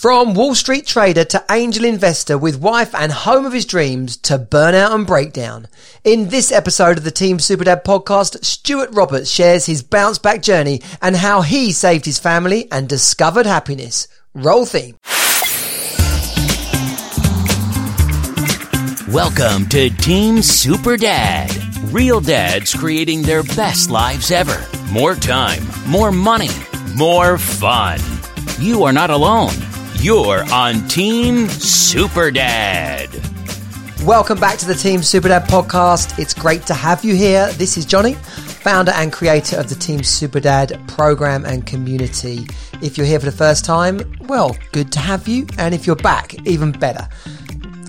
From Wall Street trader to angel investor with wife and home of his dreams to burnout and breakdown. In this episode of the Team Superdad podcast, Stuart Roberts shares his bounce back journey and how he saved his family and discovered happiness. Roll theme. Welcome to Team Super Dad. Real dads creating their best lives ever. More time, more money, more fun. You are not alone. You're on Team Super Dad. Welcome back to the Team Super Dad podcast. It's great to have you here. This is Johnny, founder and creator of the Team Super Dad program and community. If you're here for the first time, well, good to have you. And if you're back, even better,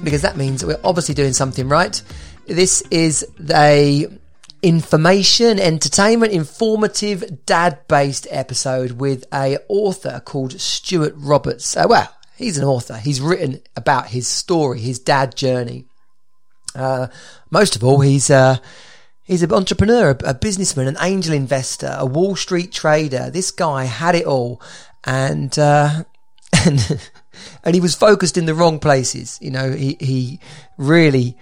because that means we're obviously doing something right. This is a information, entertainment, informative, dad-based episode with a author called Stuart Roberts. Uh, well, he's an author. He's written about his story, his dad journey. Uh, most of all, he's uh, he's an entrepreneur, a, a businessman, an angel investor, a Wall Street trader. This guy had it all, and uh, and and he was focused in the wrong places. You know, he he really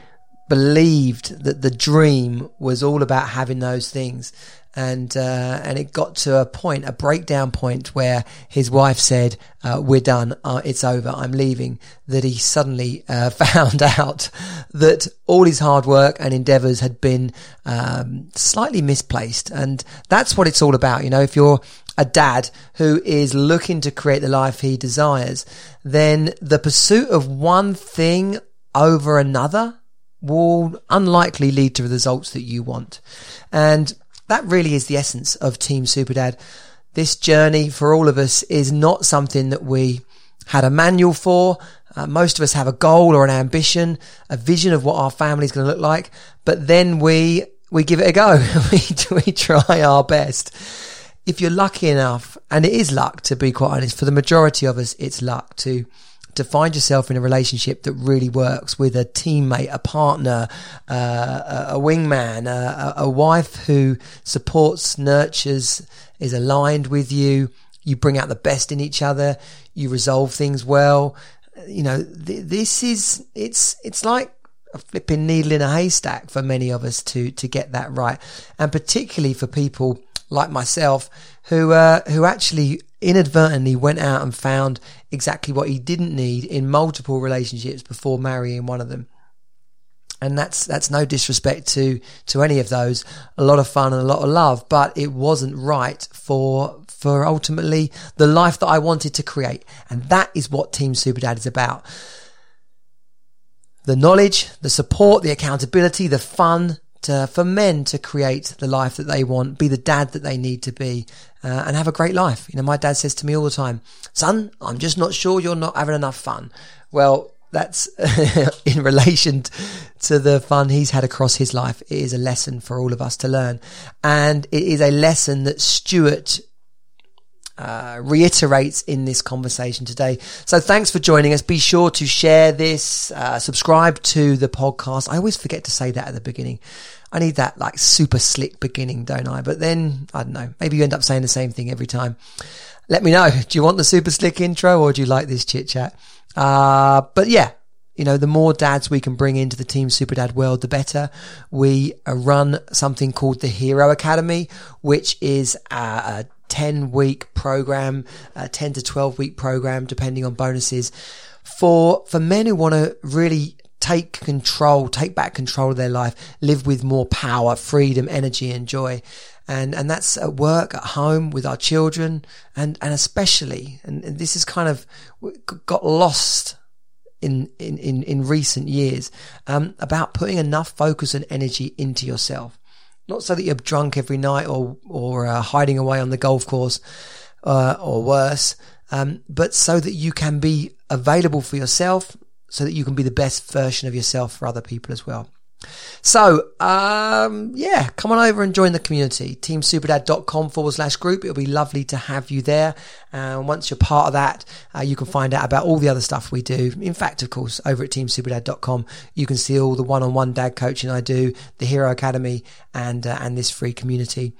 believed that the dream was all about having those things. And, uh, and it got to a point, a breakdown point where his wife said, uh, we're done. Uh, it's over. I'm leaving. That he suddenly, uh, found out that all his hard work and endeavors had been, um, slightly misplaced. And that's what it's all about. You know, if you're, a dad who is looking to create the life he desires, then the pursuit of one thing over another will unlikely lead to the results that you want. And that really is the essence of Team Superdad. This journey for all of us is not something that we had a manual for. Uh, most of us have a goal or an ambition, a vision of what our family is going to look like, but then we we give it a go. we we try our best. If you're lucky enough, and it is luck to be quite honest, for the majority of us, it's luck to to find yourself in a relationship that really works with a teammate, a partner, uh, a, wingman, a, a wife who supports, nurtures, is aligned with you. You bring out the best in each other. You resolve things well. You know, th- this is, it's, it's like a flipping needle in a haystack for many of us to, to get that right. And particularly for people like myself who, uh, who actually inadvertently went out and found exactly what he didn't need in multiple relationships before marrying one of them. And that's, that's no disrespect to, to any of those. A lot of fun and a lot of love, but it wasn't right for, for ultimately the life that I wanted to create. And that is what Team Superdad is about. The knowledge, the support, the accountability, the fun, to, for men to create the life that they want, be the dad that they need to be, uh, and have a great life. You know, my dad says to me all the time, son, I'm just not sure you're not having enough fun. Well, that's in relation to the fun he's had across his life. It is a lesson for all of us to learn. And it is a lesson that Stuart uh, reiterates in this conversation today. So thanks for joining us. Be sure to share this, uh, subscribe to the podcast. I always forget to say that at the beginning. I need that like super slick beginning, don't I? But then I don't know. Maybe you end up saying the same thing every time. Let me know. Do you want the super slick intro or do you like this chit chat? Uh, but yeah, you know, the more dads we can bring into the Team Super Dad world, the better. We uh, run something called the Hero Academy, which is a 10 week program, a 10 to 12 week program, depending on bonuses for, for men who want to really take control, take back control of their life, live with more power, freedom, energy, and joy. And, and that's at work, at home, with our children, and, and especially, and, and this is kind of got lost in, in, in, in recent years, um, about putting enough focus and energy into yourself. Not so that you're drunk every night or, or uh, hiding away on the golf course, uh, or worse, um, but so that you can be available for yourself, so that you can be the best version of yourself for other people as well. So, um, yeah, come on over and join the community. Teamsuperdad.com forward slash group. It'll be lovely to have you there. And uh, once you're part of that, uh, you can find out about all the other stuff we do. In fact, of course, over at teamsuperdad.com, you can see all the one-on-one dad coaching I do, the Hero Academy and, uh, and this free community.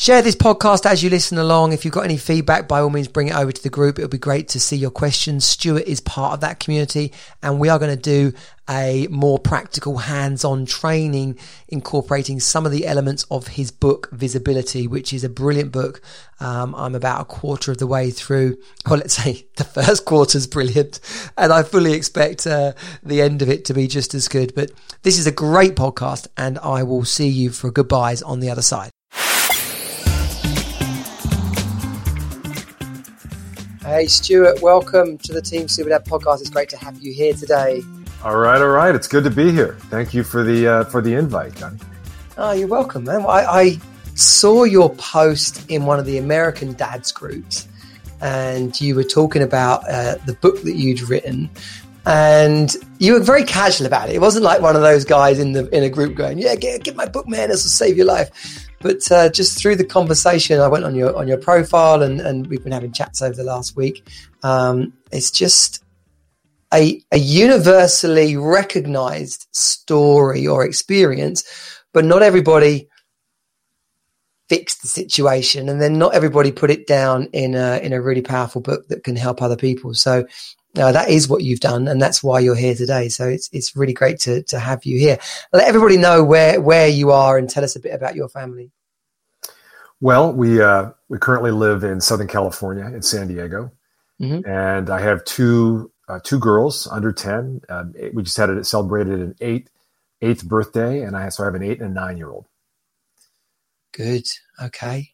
Share this podcast as you listen along. If you've got any feedback, by all means, bring it over to the group. It'll be great to see your questions. Stuart is part of that community, and we are going to do a more practical hands on training incorporating some of the elements of his book, Visibility, which is a brilliant book. Um, I'm about a quarter of the way through, or let's say the first quarter is brilliant, and I fully expect uh, the end of it to be just as good. But this is a great podcast, and I will see you for goodbyes on the other side. Hey, Stuart, welcome to the Team Superdad podcast. It's great to have you here today. All right, all right. It's good to be here. Thank you for the uh, for the invite, Johnny. Oh, you're welcome, man. I, I saw your post in one of the American dads groups, and you were talking about uh, the book that you'd written, and you were very casual about it. It wasn't like one of those guys in the in a group going, "Yeah, get get my book, man. This will save your life." But uh, just through the conversation, I went on your on your profile, and, and we've been having chats over the last week. Um, it's just a, a universally recognized story or experience, but not everybody fixed the situation, and then not everybody put it down in a in a really powerful book that can help other people. So uh, that is what you've done, and that's why you're here today. So it's it's really great to to have you here. Let everybody know where where you are and tell us a bit about your family. Well, we uh, we currently live in Southern California in San Diego, mm-hmm. and I have two uh, two girls under ten. Um, we just had it celebrated an eight eighth birthday, and I so I have an eight and a nine year old. Good. Okay.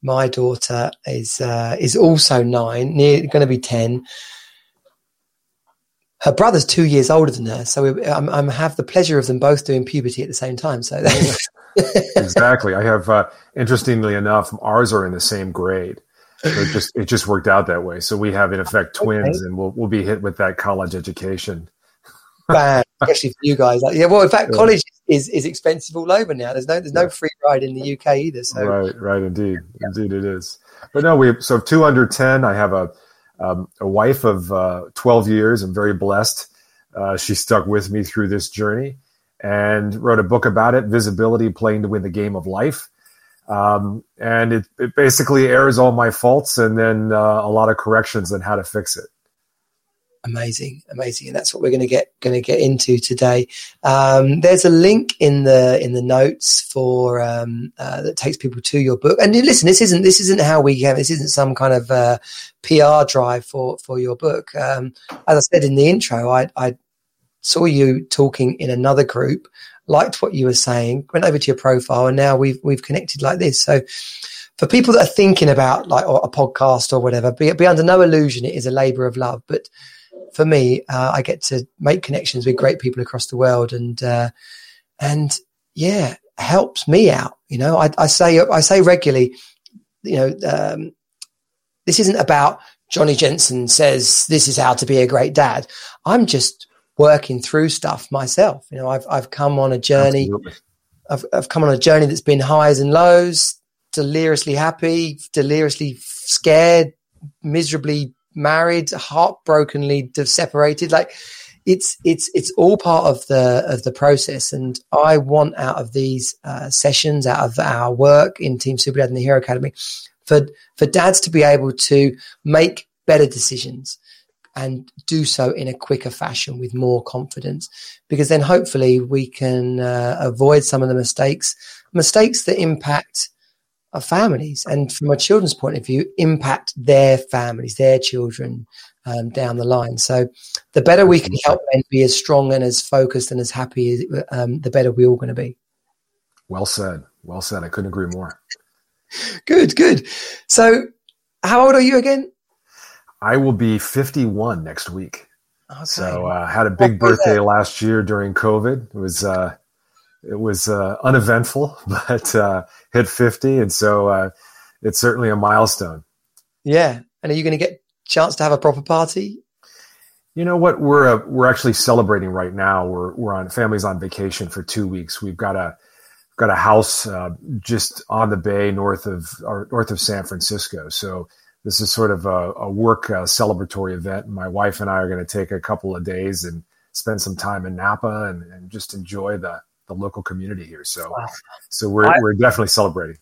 My daughter is uh, is also nine, near going to be ten. Her brother's two years older than her, so we, I'm, I'm have the pleasure of them both doing puberty at the same time. So exactly. I have, uh, interestingly enough, ours are in the same grade. So it just it just worked out that way. So we have in effect twins, okay. and we'll we'll be hit with that college education. Bad, especially for you guys. Like, yeah, well, in fact, yeah. college is is expensive all over now. There's no there's no free ride in the UK either. So right, right, indeed, yeah. indeed, it is. But no, we so two under ten. I have a um, a wife of uh, twelve years. I'm very blessed. Uh, she stuck with me through this journey and wrote a book about it, Visibility Playing to Win the Game of Life. Um, and it, it, basically airs all my faults and then uh, a lot of corrections on how to fix it. Amazing, amazing, and that's what we're going to get going to get into today. Um, there's a link in the in the notes for um, uh, that takes people to your book. And listen, this isn't this isn't how we have this isn't some kind of uh, PR drive for for your book. Um, as I said in the intro, I, I saw you talking in another group, liked what you were saying, went over to your profile, and now we've we've connected like this. So for people that are thinking about like a podcast or whatever, be, be under no illusion it is a labor of love. But for me, uh, I get to make connections with great people across the world, and uh, and yeah, helps me out. You know, I, I say I say regularly, you know, um, this isn't about Johnny Jensen says this is how to be a great dad. I'm just working through stuff myself. You know, I've I've come on a journey. I've I've come on a journey that's been highs and lows, deliriously happy, deliriously scared, miserably married, heartbrokenly separated. Like it's it's it's all part of the of the process. And I want out of these uh, sessions, out of our work in Team Super Dad and the Hero Academy, for for dads to be able to make better decisions and do so in a quicker fashion with more confidence because then hopefully we can uh, avoid some of the mistakes mistakes that impact our families. And from a children's point of view impact their families their children um, down the line. So the better we can help them be as strong and as focused and as happy um, the better we're all going to be. Well said. Well said. I couldn't agree more. Good good. So how old are you again? I will be 51 next week. Okay. So uh, had a big birthday last year during COVID. It was uh, it was uh, uneventful, but uh, hit 50, and so uh, it's certainly a milestone. Yeah, and are you going to get chance to have a proper party? You know what? We're uh, we're actually celebrating right now. We're we're on families on vacation for two weeks. We've got a got a house just on the bay north of or north of San Francisco. So this is sort of a, a work uh, celebratory event. My wife and I are going to take a couple of days and spend some time in Napa and, and just enjoy the, the local community here. So, wow. so we're, I, we're definitely celebrating.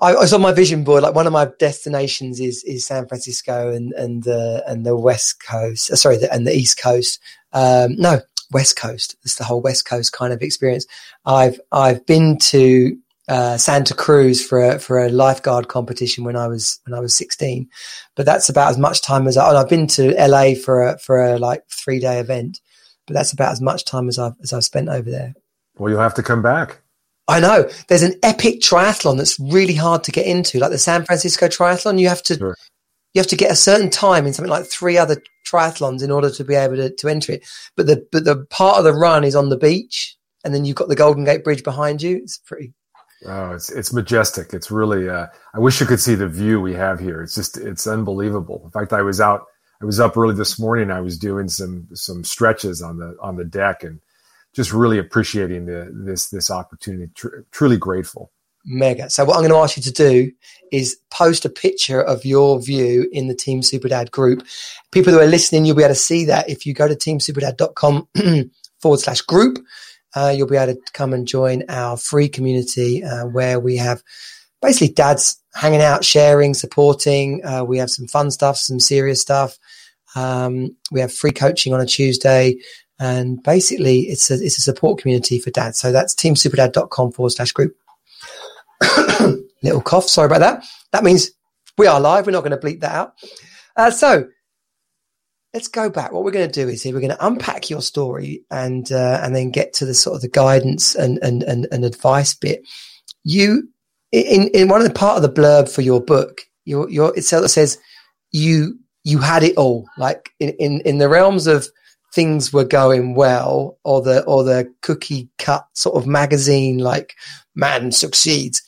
I, was on my vision board. Like one of my destinations is is San Francisco and and the and the West Coast. Uh, sorry, the, and the East Coast. Um, no, West Coast. It's the whole West Coast kind of experience. I've I've been to uh, Santa Cruz for a, for a lifeguard competition when I was when I was 16, but that's about as much time as I, I've been to LA for a for a like three day event, but that's about as much time as I've as I've spent over there. Well, you'll have to come back. I know there's an epic triathlon that's really hard to get into, like the San Francisco triathlon. You have to sure. you have to get a certain time in something like three other triathlons in order to be able to, to enter it. But the but the part of the run is on the beach, and then you've got the Golden Gate Bridge behind you. It's pretty. Oh, it's it's majestic. It's really. Uh, I wish you could see the view we have here. It's just it's unbelievable. In fact, I was out. I was up early this morning. I was doing some some stretches on the on the deck and just really appreciating the, this this opportunity. Tr- truly grateful. Mega. So what I'm going to ask you to do is post a picture of your view in the Team Superdad group. People who are listening, you'll be able to see that if you go to teamsuperdad.com forward slash group. Uh, you'll be able to come and join our free community uh, where we have basically dads hanging out, sharing, supporting. Uh, we have some fun stuff, some serious stuff. Um, we have free coaching on a Tuesday. And basically, it's a, it's a support community for dads. So that's teamsuperdad.com forward slash group. Little cough. Sorry about that. That means we are live. We're not going to bleep that out. Uh, so let's go back. What we're going to do is here we're going to unpack your story and uh, and then get to the sort of the guidance and and and, and advice bit. You in in one of the part of the blurb for your book, your your it says you you had it all. Like in in in the realms of things were going well or the or the cookie cut sort of magazine like man succeeds.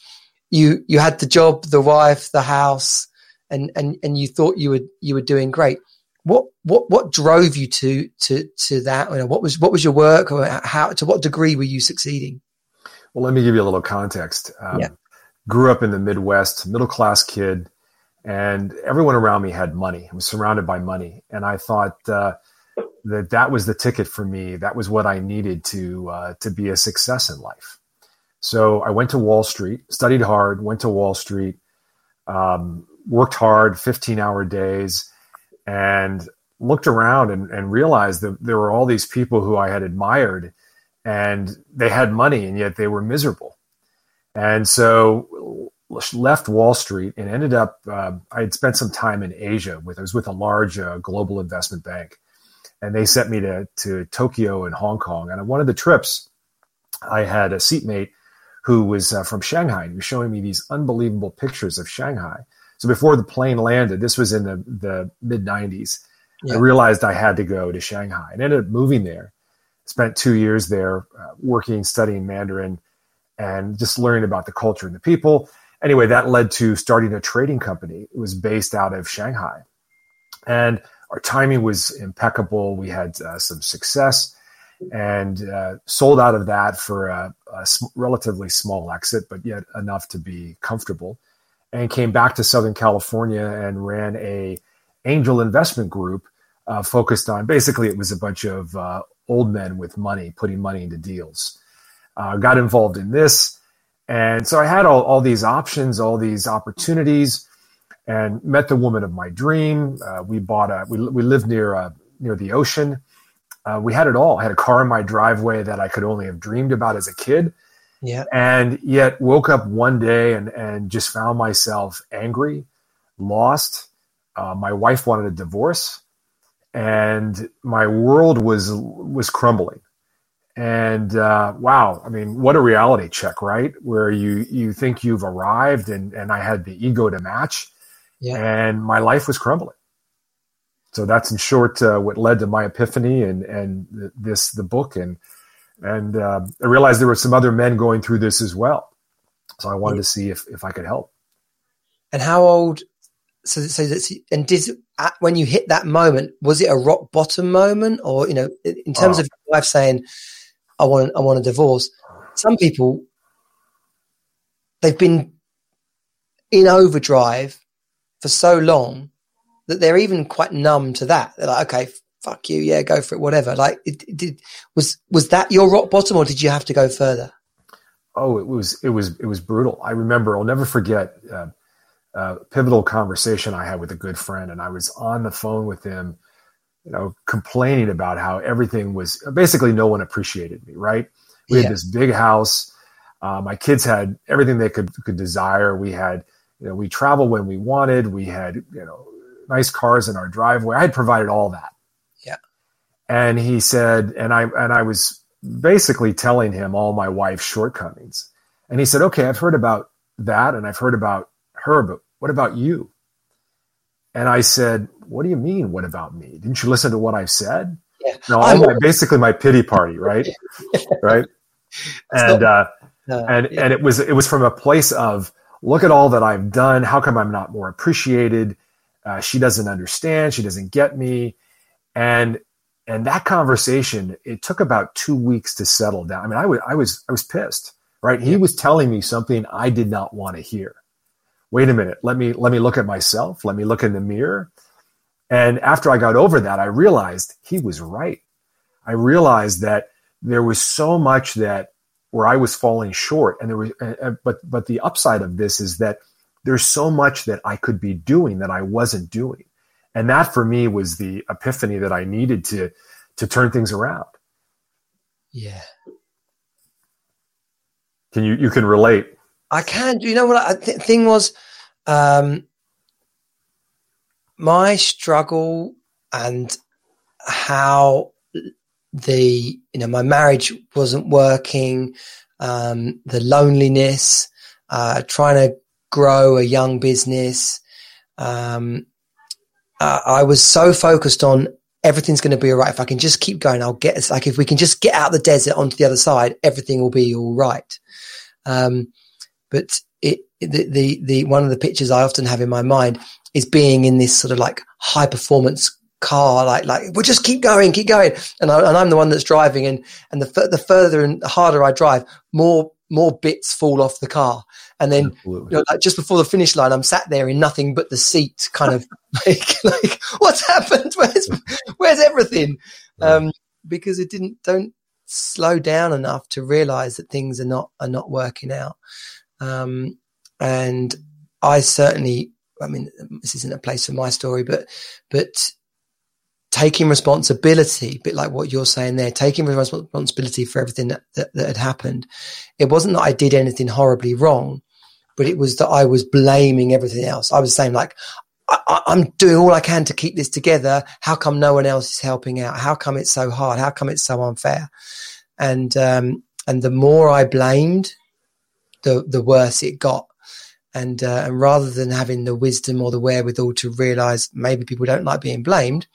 You you had the job the wife the house and and and you thought you were you were doing great. What what what drove you to to to that? You know, what was what was your work or how to what degree were you succeeding? Well let me give you a little context. Um, yeah. grew up in the midwest middle class kid and everyone around me had money. I was surrounded by money. And i thought uh, that that was the ticket for me. That was what I needed to uh, to be a success in life. So I went to Wall Street, studied hard, went to Wall Street, um, worked hard, 15 hour days, and looked around and, and realized that there were all these people who I had admired and they had money and yet they were miserable. And so left Wall Street and ended up, uh, I had spent some time in Asia with, I was with a large uh, global investment bank and they sent me to to Tokyo and Hong Kong. And on one of the trips, I had a seatmate who was uh, from Shanghai. He was showing me these unbelievable pictures of Shanghai. So before the plane landed, this was in the, the mid 90s, yeah. I realized I had to go to Shanghai and ended up moving there. Spent two years there uh, working, studying Mandarin, and just learning about the culture and the people. Anyway, that led to starting a trading company. It was based out of Shanghai. And our timing was impeccable. We had uh, some success and uh, sold out of that for a, a sm- relatively small exit, but yet enough to be comfortable. And came back to Southern California and ran a angel investment group uh, focused on basically it was a bunch of uh, old men with money putting money into deals. Uh, got involved in this, and so I had all, all these options, all these opportunities and met the woman of my dream. Uh, we bought a we we lived near uh, near the ocean. Uh, we had it all. I had a car in my driveway that I could only have dreamed about as a kid. Yeah. And yet woke up one day and and just found myself angry, lost. Uh, my wife wanted a divorce, and my world was was crumbling. And uh, wow, I mean, what a reality check, right? Where you you think you've arrived, and and I had the ego to match, yeah. and my life was crumbling. So that's in short uh, what led to my epiphany and and this the book and and uh, I realized there were some other men going through this as well. So I wanted to see if if I could help. And how old? So so that's and did when you hit that moment was it a rock bottom moment or you know in terms oh. of your wife saying I want I want a divorce? Some people they've been in overdrive for so long that they're even quite numb to that. They're like, okay, fuck you, yeah, go for it, whatever. Like, it, it did was was that your rock bottom, or did you have to go further? oh, it was it was it was brutal. I remember. I'll never forget uh, a pivotal conversation I had with a good friend, and I was on the phone with him, you know, complaining about how everything was basically no one appreciated me. Right? We yeah. had this big house. Uh, my kids had everything they could could desire. We had, you know, we traveled when we wanted. We had, you know, nice cars in our driveway. I had provided all that. Yeah. And he said, and I and I was basically telling him all my wife's shortcomings. And he said, Okay, I've heard about that and I've heard about her, but what about you? And I said, What do you mean, what about me? Didn't you listen to what I've said? Yeah. No, I'm my, basically my pity party, right? right. And so, uh, uh, and yeah. and it was it was from a place of look at all that I've done. How come I'm not more appreciated? Uh, she doesn't understand. She doesn't get me. And and that conversation it took about two weeks to settle down i mean i was i was i was pissed right he was telling me something i did not want to hear wait a minute let me let me look at myself let me look in the mirror and after i got over that i realized he was right i realized that there was so much that where i was falling short and there was uh, but but the upside of this is that there's so much that i could be doing that i wasn't doing and that for me was the epiphany that I needed to to turn things around. Yeah. Can you you can relate? I can. You know what? The th- thing was, um, my struggle and how the you know my marriage wasn't working, um, the loneliness, uh, trying to grow a young business, um, uh, I was so focused on everything's going to be all right. If I can just keep going, I'll get it's like if we can just get out the desert onto the other side, everything will be all right. Um, but it, the, the, the, one of the pictures I often have in my mind is being in this sort of like high performance car, like, like we'll just keep going, keep going. And, I, and I'm the one that's driving and, and the, the further and harder I drive, more, more bits fall off the car. And then you know, like just before the finish line, I'm sat there in nothing but the seat, kind of like, like what's happened? Where's where's everything? Um, because it didn't don't slow down enough to realize that things are not are not working out. Um, and I certainly, I mean, this isn't a place for my story, but but taking responsibility, a bit like what you're saying there, taking responsibility for everything that, that, that, had happened. It wasn't that I did anything horribly wrong, but it was that I was blaming everything else. I was saying like, I, am doing all I can to keep this together. How come no one else is helping out? How come it's so hard? How come it's so unfair? And, um, and the more I blamed, the, the worse it got. And, uh, and rather than having the wisdom or the wherewithal to realize maybe people don't like being blamed,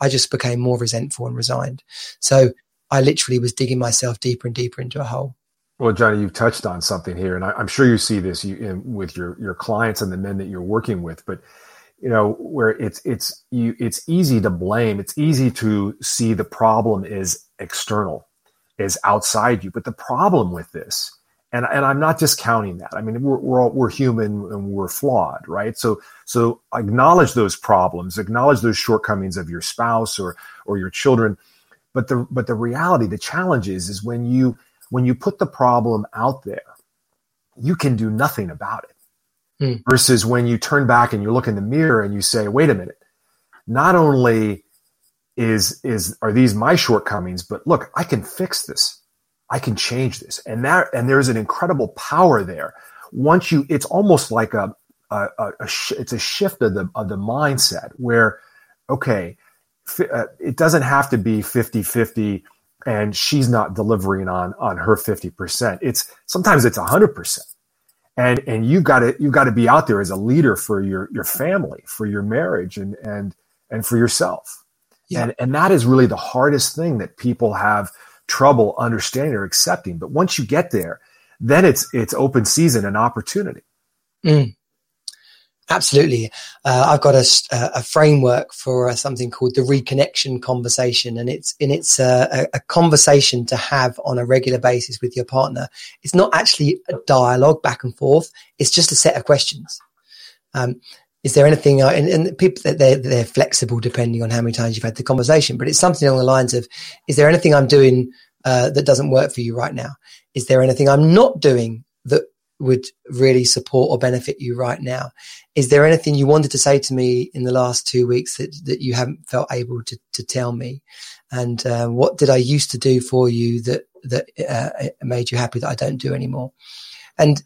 I just became more resentful and resigned. So I literally was digging myself deeper and deeper into a hole. Well, Johnny, you've touched on something here, and I, am sure you see this in, with your your clients and the men that you're working with. But you know, where it's it's you, it's easy to blame. It's easy to see the problem is external, is outside you. But the problem with this and and I'm not discounting that. I mean, we're we're, all, we're human and we're flawed, right? So so acknowledge those problems, acknowledge those shortcomings of your spouse or or your children. But the but the reality, the challenge is is when you when you put the problem out there, you can do nothing about it. Hmm. Versus when you turn back and you look in the mirror and you say, "Wait a minute, not only is is are these my shortcomings, but look, I can fix this." I can change this. And that, and there's an incredible power there. Once you, it's almost like a, a, a, a sh- it's a shift of the, of the mindset where, okay, f- uh, it doesn't have to be 50 50 and she's not delivering on, on her 50%. It's sometimes it's hundred percent. And, and you've got to, you've got to be out there as a leader for your, your family, for your marriage and, and, and for yourself. Yeah. And, and that is really the hardest thing that people have trouble understanding or accepting. But once you get there, then it's it's open season and opportunity. Mm. Absolutely. Uh, I've got a, a framework for uh, something called the reconnection conversation, and it's and it's a, a, conversation to have on a regular basis with your partner. It's not actually a dialogue back and forth. It's just a set of questions. Um, is there anything, uh, and, and people that they're, they're flexible depending on how many times you've had the conversation, but it's something along the lines of, is there anything I'm doing uh, that doesn't work for you right now? Is there anything I'm not doing that would really support or benefit you right now? Is there anything you wanted to say to me in the last two weeks that, that you haven't felt able to, to tell me? And uh, what did I used to do for you that that uh, made you happy that I don't do anymore? And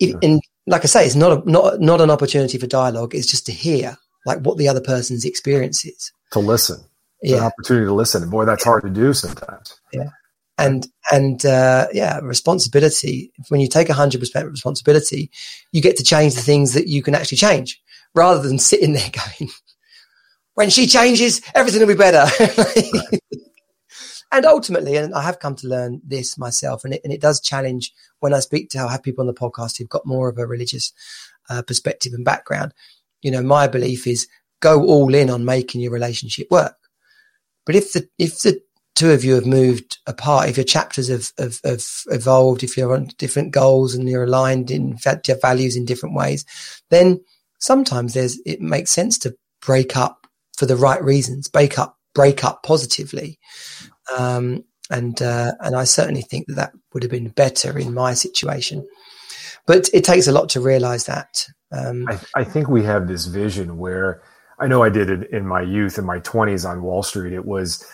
if, in, like I say, it's not a, not not an opportunity for dialogue. It's just to hear like what the other person's experience is. To listen. It's yeah. an opportunity to listen. And boy, that's hard to do sometimes. Yeah. And and uh, yeah, responsibility. When you take a hundred percent responsibility, you get to change the things that you can actually change, rather than sitting there going, "When she changes, everything will be better." right. And ultimately, and I have come to learn this myself, and it, and it does challenge when I speak to, I have people on the podcast who've got more of a religious uh, perspective and background. You know, my belief is go all in on making your relationship work. But if the if the two of you have moved apart, if your chapters have, have, have evolved, if you're on different goals and you're aligned in fact, your values in different ways, then sometimes there's it makes sense to break up for the right reasons, break up break up positively. Um, and uh, and I certainly think that that would have been better in my situation. But it takes a lot to realize that. Um, I, I, think we have this vision where I know I did it in my youth, in my 20s on Wall Street. It was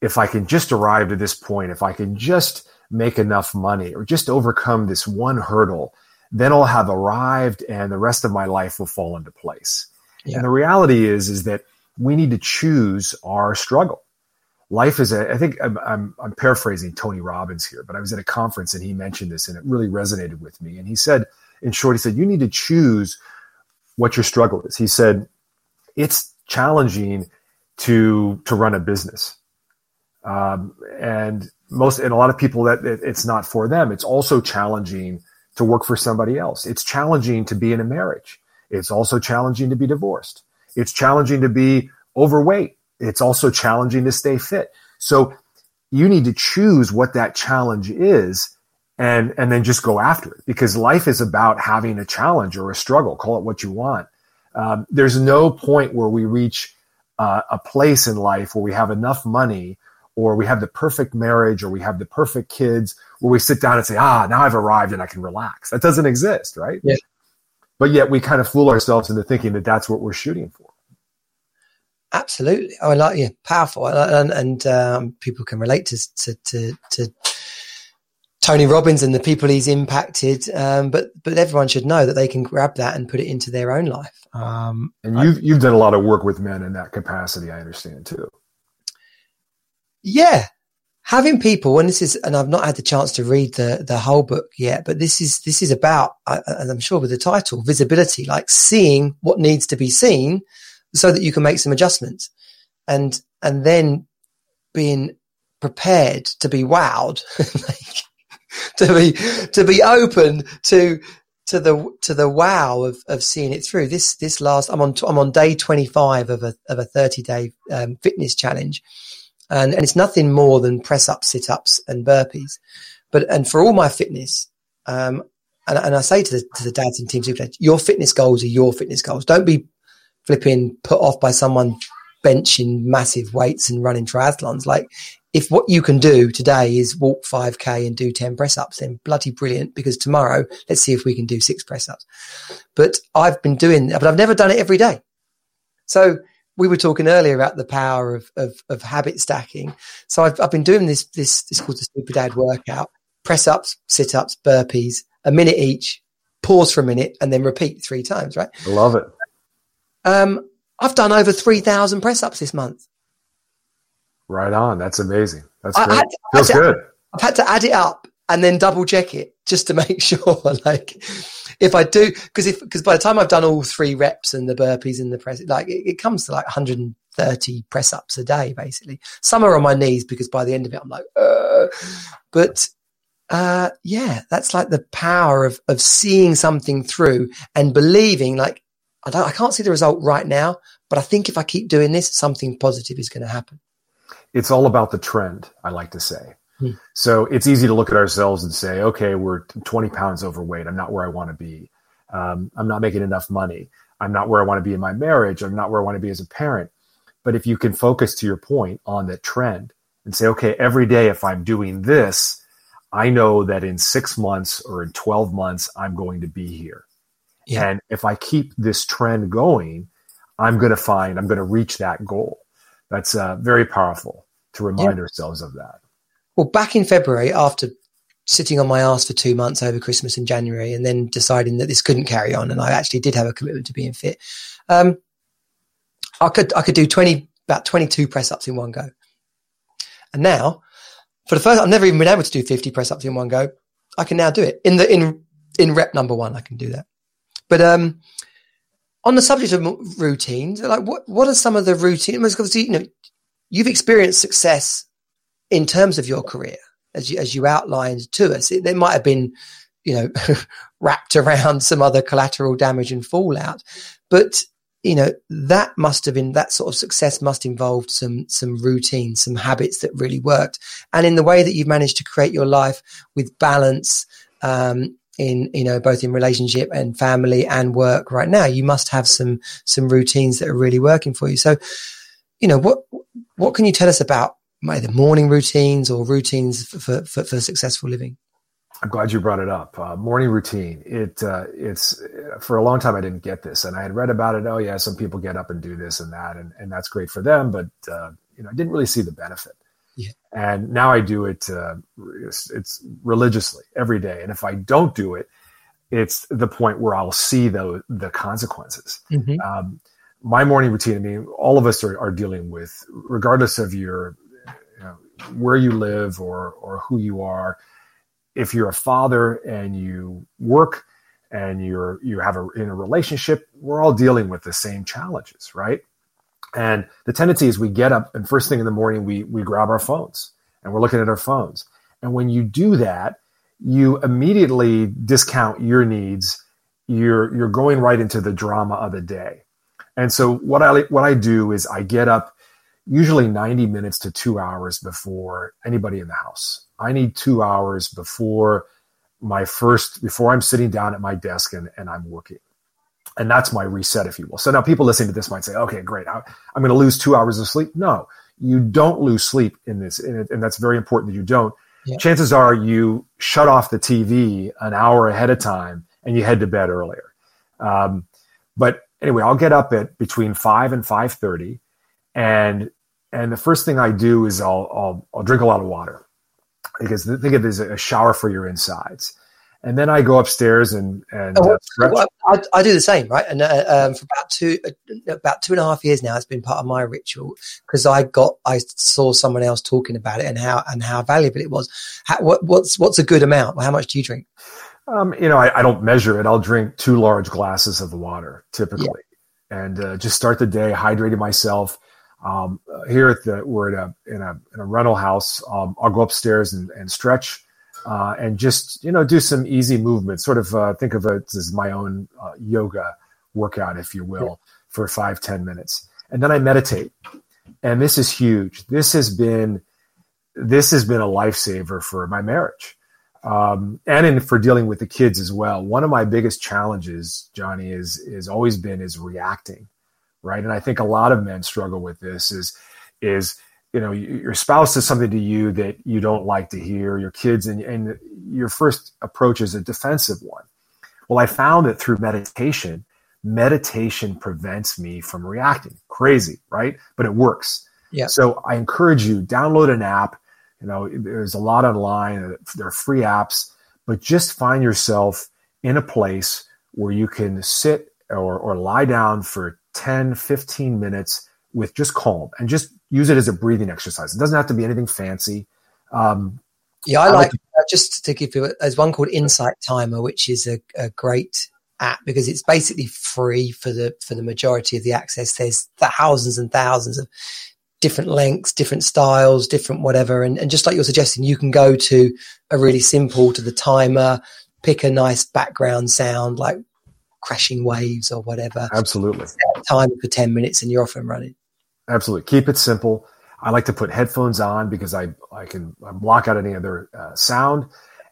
if I can just arrive to this point, if I can just make enough money or just overcome this one hurdle, then I'll have arrived and the rest of my life will fall into place. Yeah. And the reality is, is that we need to choose our struggle life is a, I think I'm, I'm, I'm, paraphrasing Tony Robbins here, but I was at a conference and he mentioned this and it really resonated with me. And he said, in short, he said, you need to choose what your struggle is. He said, it's challenging to, to run a business. Um, and most, and a lot of people that it, it's not for them. It's also challenging to work for somebody else. It's challenging to be in a marriage. It's also challenging to be divorced. It's challenging to be overweight it's also challenging to stay fit. So you need to choose what that challenge is and, and then just go after it because life is about having a challenge or a struggle. Call it what you want. Um, there's no point where we reach uh, a place in life where we have enough money or we have the perfect marriage or we have the perfect kids where we sit down and say, ah, now I've arrived and I can relax. That doesn't exist, right? Yeah. But yet we kind of fool ourselves into thinking that that's what we're shooting for. Absolutely. I like yeah, powerful, and, and um, people can relate to, to, to to Tony Robbins and the people he's impacted. Um, but but everyone should know that they can grab that and put it into their own life. Um, and you've I, you've done a lot of work with men in that capacity. I understand too. Yeah, having people, and this is, and I've not had the chance to read the the whole book yet, but this is this is about, and I'm sure with the title, visibility, like seeing what needs to be seen so that you can make some adjustments and, and then being prepared to be wowed, to be, to be open to, to the, to the wow of, of seeing it through. This, this last, I'm on, I'm on day 25 of a, of a 30 day um, fitness challenge. And, and it's nothing more than press ups, sit ups and burpees. But, and for all my fitness, um, and, and I say to the, to the dads in Team Super your fitness goals are your fitness goals. Don't be flipping put off by someone benching massive weights and running triathlons. Like, if what you can do today is walk 5k and do 10 press ups, then bloody brilliant. Because tomorrow, let's see if we can do six press ups. But I've been doing, but I've never done it every day. So we were talking earlier about the power of, of, of habit stacking. So I've, I've been doing this, this, this called the Super Dad workout, press ups, sit ups, burpees, a minute each, pause for a minute and then repeat three times, right? Love it. Um, I've done over 3,000 press ups this month. Right on. That's amazing. That's I, great. I Feels to, good. I've had to add it up and then double check it just to make sure. like, if I do, because if because by the time I've done all three reps and the burpees and the press, like it, it comes to like 130 press ups a day, basically. Some are on my knees because by the end of it, I'm like, uh, but uh, yeah, that's like the power of of seeing something through and believing, like I don't, I can't see the result right now, but I think if I keep doing this, something positive is going to happen. It's all about the trend, I like to say. Hmm. So it's easy to look at ourselves and say, okay, we're 20 pounds overweight. I'm not where I want to be. Um, I'm not making enough money. I'm not where I want to be in my marriage. I'm not where I want to be as a parent. But if you can focus to your point on the trend and say, okay, every day if I'm doing this, I know that in six months or in 12 months, I'm going to be here. Yeah. And if I keep this trend going, I'm going to find, I'm going to reach that goal. That's uh, very powerful to remind yeah. ourselves of that. Well, back in February, after sitting on my ass for two months over Christmas and January, and then deciding that this couldn't carry on, and I actually did have a commitment to being fit. Um, I could I could do twenty about twenty two press ups in one go, and now for the first, I've never even been able to do fifty press ups in one go. I can now do it in the in in rep number one. I can do that, but um, on the subject of routines, like what what are some of the routines? Obviously, you know, you've experienced success in terms of your career as you, as you outlined to us. It, there might have been, you know, wrapped around some other collateral damage and fallout, but you know that must have been that sort of success must involve some some routines some habits that really worked and in the way that you've managed to create your life with balance um, in you know both in relationship and family and work right now you must have some some routines that are really working for you so you know what what can you tell us about either morning routines or routines for for, for successful living I'm glad you brought it up. Uh, morning routine. It uh, it's for a long time I didn't get this, and I had read about it. Oh yeah, some people get up and do this and that, and, and that's great for them. But uh, you know, I didn't really see the benefit. And now I do it. Uh, it's, it's, religiously every day, and if I don't do it, it's the point where I'll see the the consequences. Mm-hmm. Um, my morning routine. I mean, all of us are, are dealing with, regardless of your you know, where you live or or who you are if you're a father and you work and you're you have a in a relationship, we're all dealing with the same challenges, right? And the tendency is we get up and first thing in the morning we we grab our phones and we're looking at our phones. And when you do that, you immediately discount your needs. You're you're going right into the drama of the day. And so what I what I do is I get up usually 90 minutes to 2 hours before anybody in the house. I need two hours before my first, before I'm sitting down at my desk and, and I'm working. And that's my reset, if you will. So now people listening to this might say, okay, great. I, am going to lose two hours of sleep. No, you don't lose sleep in this. And, and that's very important that you don't. Yeah. Chances are you shut off the TV an hour ahead of time and you head to bed earlier. Um, but anyway, I'll get up at between five and five thirty, and and the first thing I do is I'll I'll, I'll drink a lot of water because think of it as a shower for your insides. And then I go upstairs and and oh, uh, I, I, do the same, right? And uh, um, for about two uh, about two and a half years now, it's been part of my ritual because I got I saw someone else talking about it and how and how valuable it was. How, what, what's what's a good amount? How much do you drink? Um, you know, I, I, don't measure it. I'll drink two large glasses of water typically, yeah. and uh, just start the day hydrating myself. Um, here at the we're at a in a in a rental house. Um, I'll go upstairs and, and stretch uh, and just you know do some easy movements. Sort of uh, think of it as my own uh, yoga workout, if you will, for five ten minutes, and then I meditate. And this is huge. This has been this has been a lifesaver for my marriage. Um, and in, for dealing with the kids as well. One of my biggest challenges, Johnny, is is always been is reacting right? And I think a lot of men struggle with this is is you know your spouse says something to you that you don't like to hear your kids and, and your first approach is a defensive one. Well i found that through meditation meditation prevents me from reacting. Crazy right? But it works. Yeah. So i encourage you download an app. You know there's a lot online uh, there are free apps but just find yourself in a place where you can sit or, or lie down for 10, 15 minutes with just calm and just use it as a breathing exercise. It doesn't have to be anything fancy. Um, yeah, I, I like, like just to give you, there's one called Insight Timer, which is a, a, great app because it's basically free for the for the majority of the access. There's thousands and thousands of different lengths, different styles, different whatever, and, and just like you're suggesting, you can go to a really simple to the timer, pick a nice background sound like crashing waves or whatever. Absolutely. Time for 10 minutes and you're off and running. Absolutely. Keep it simple. I like to put headphones on because I, I can block out any other uh, sound.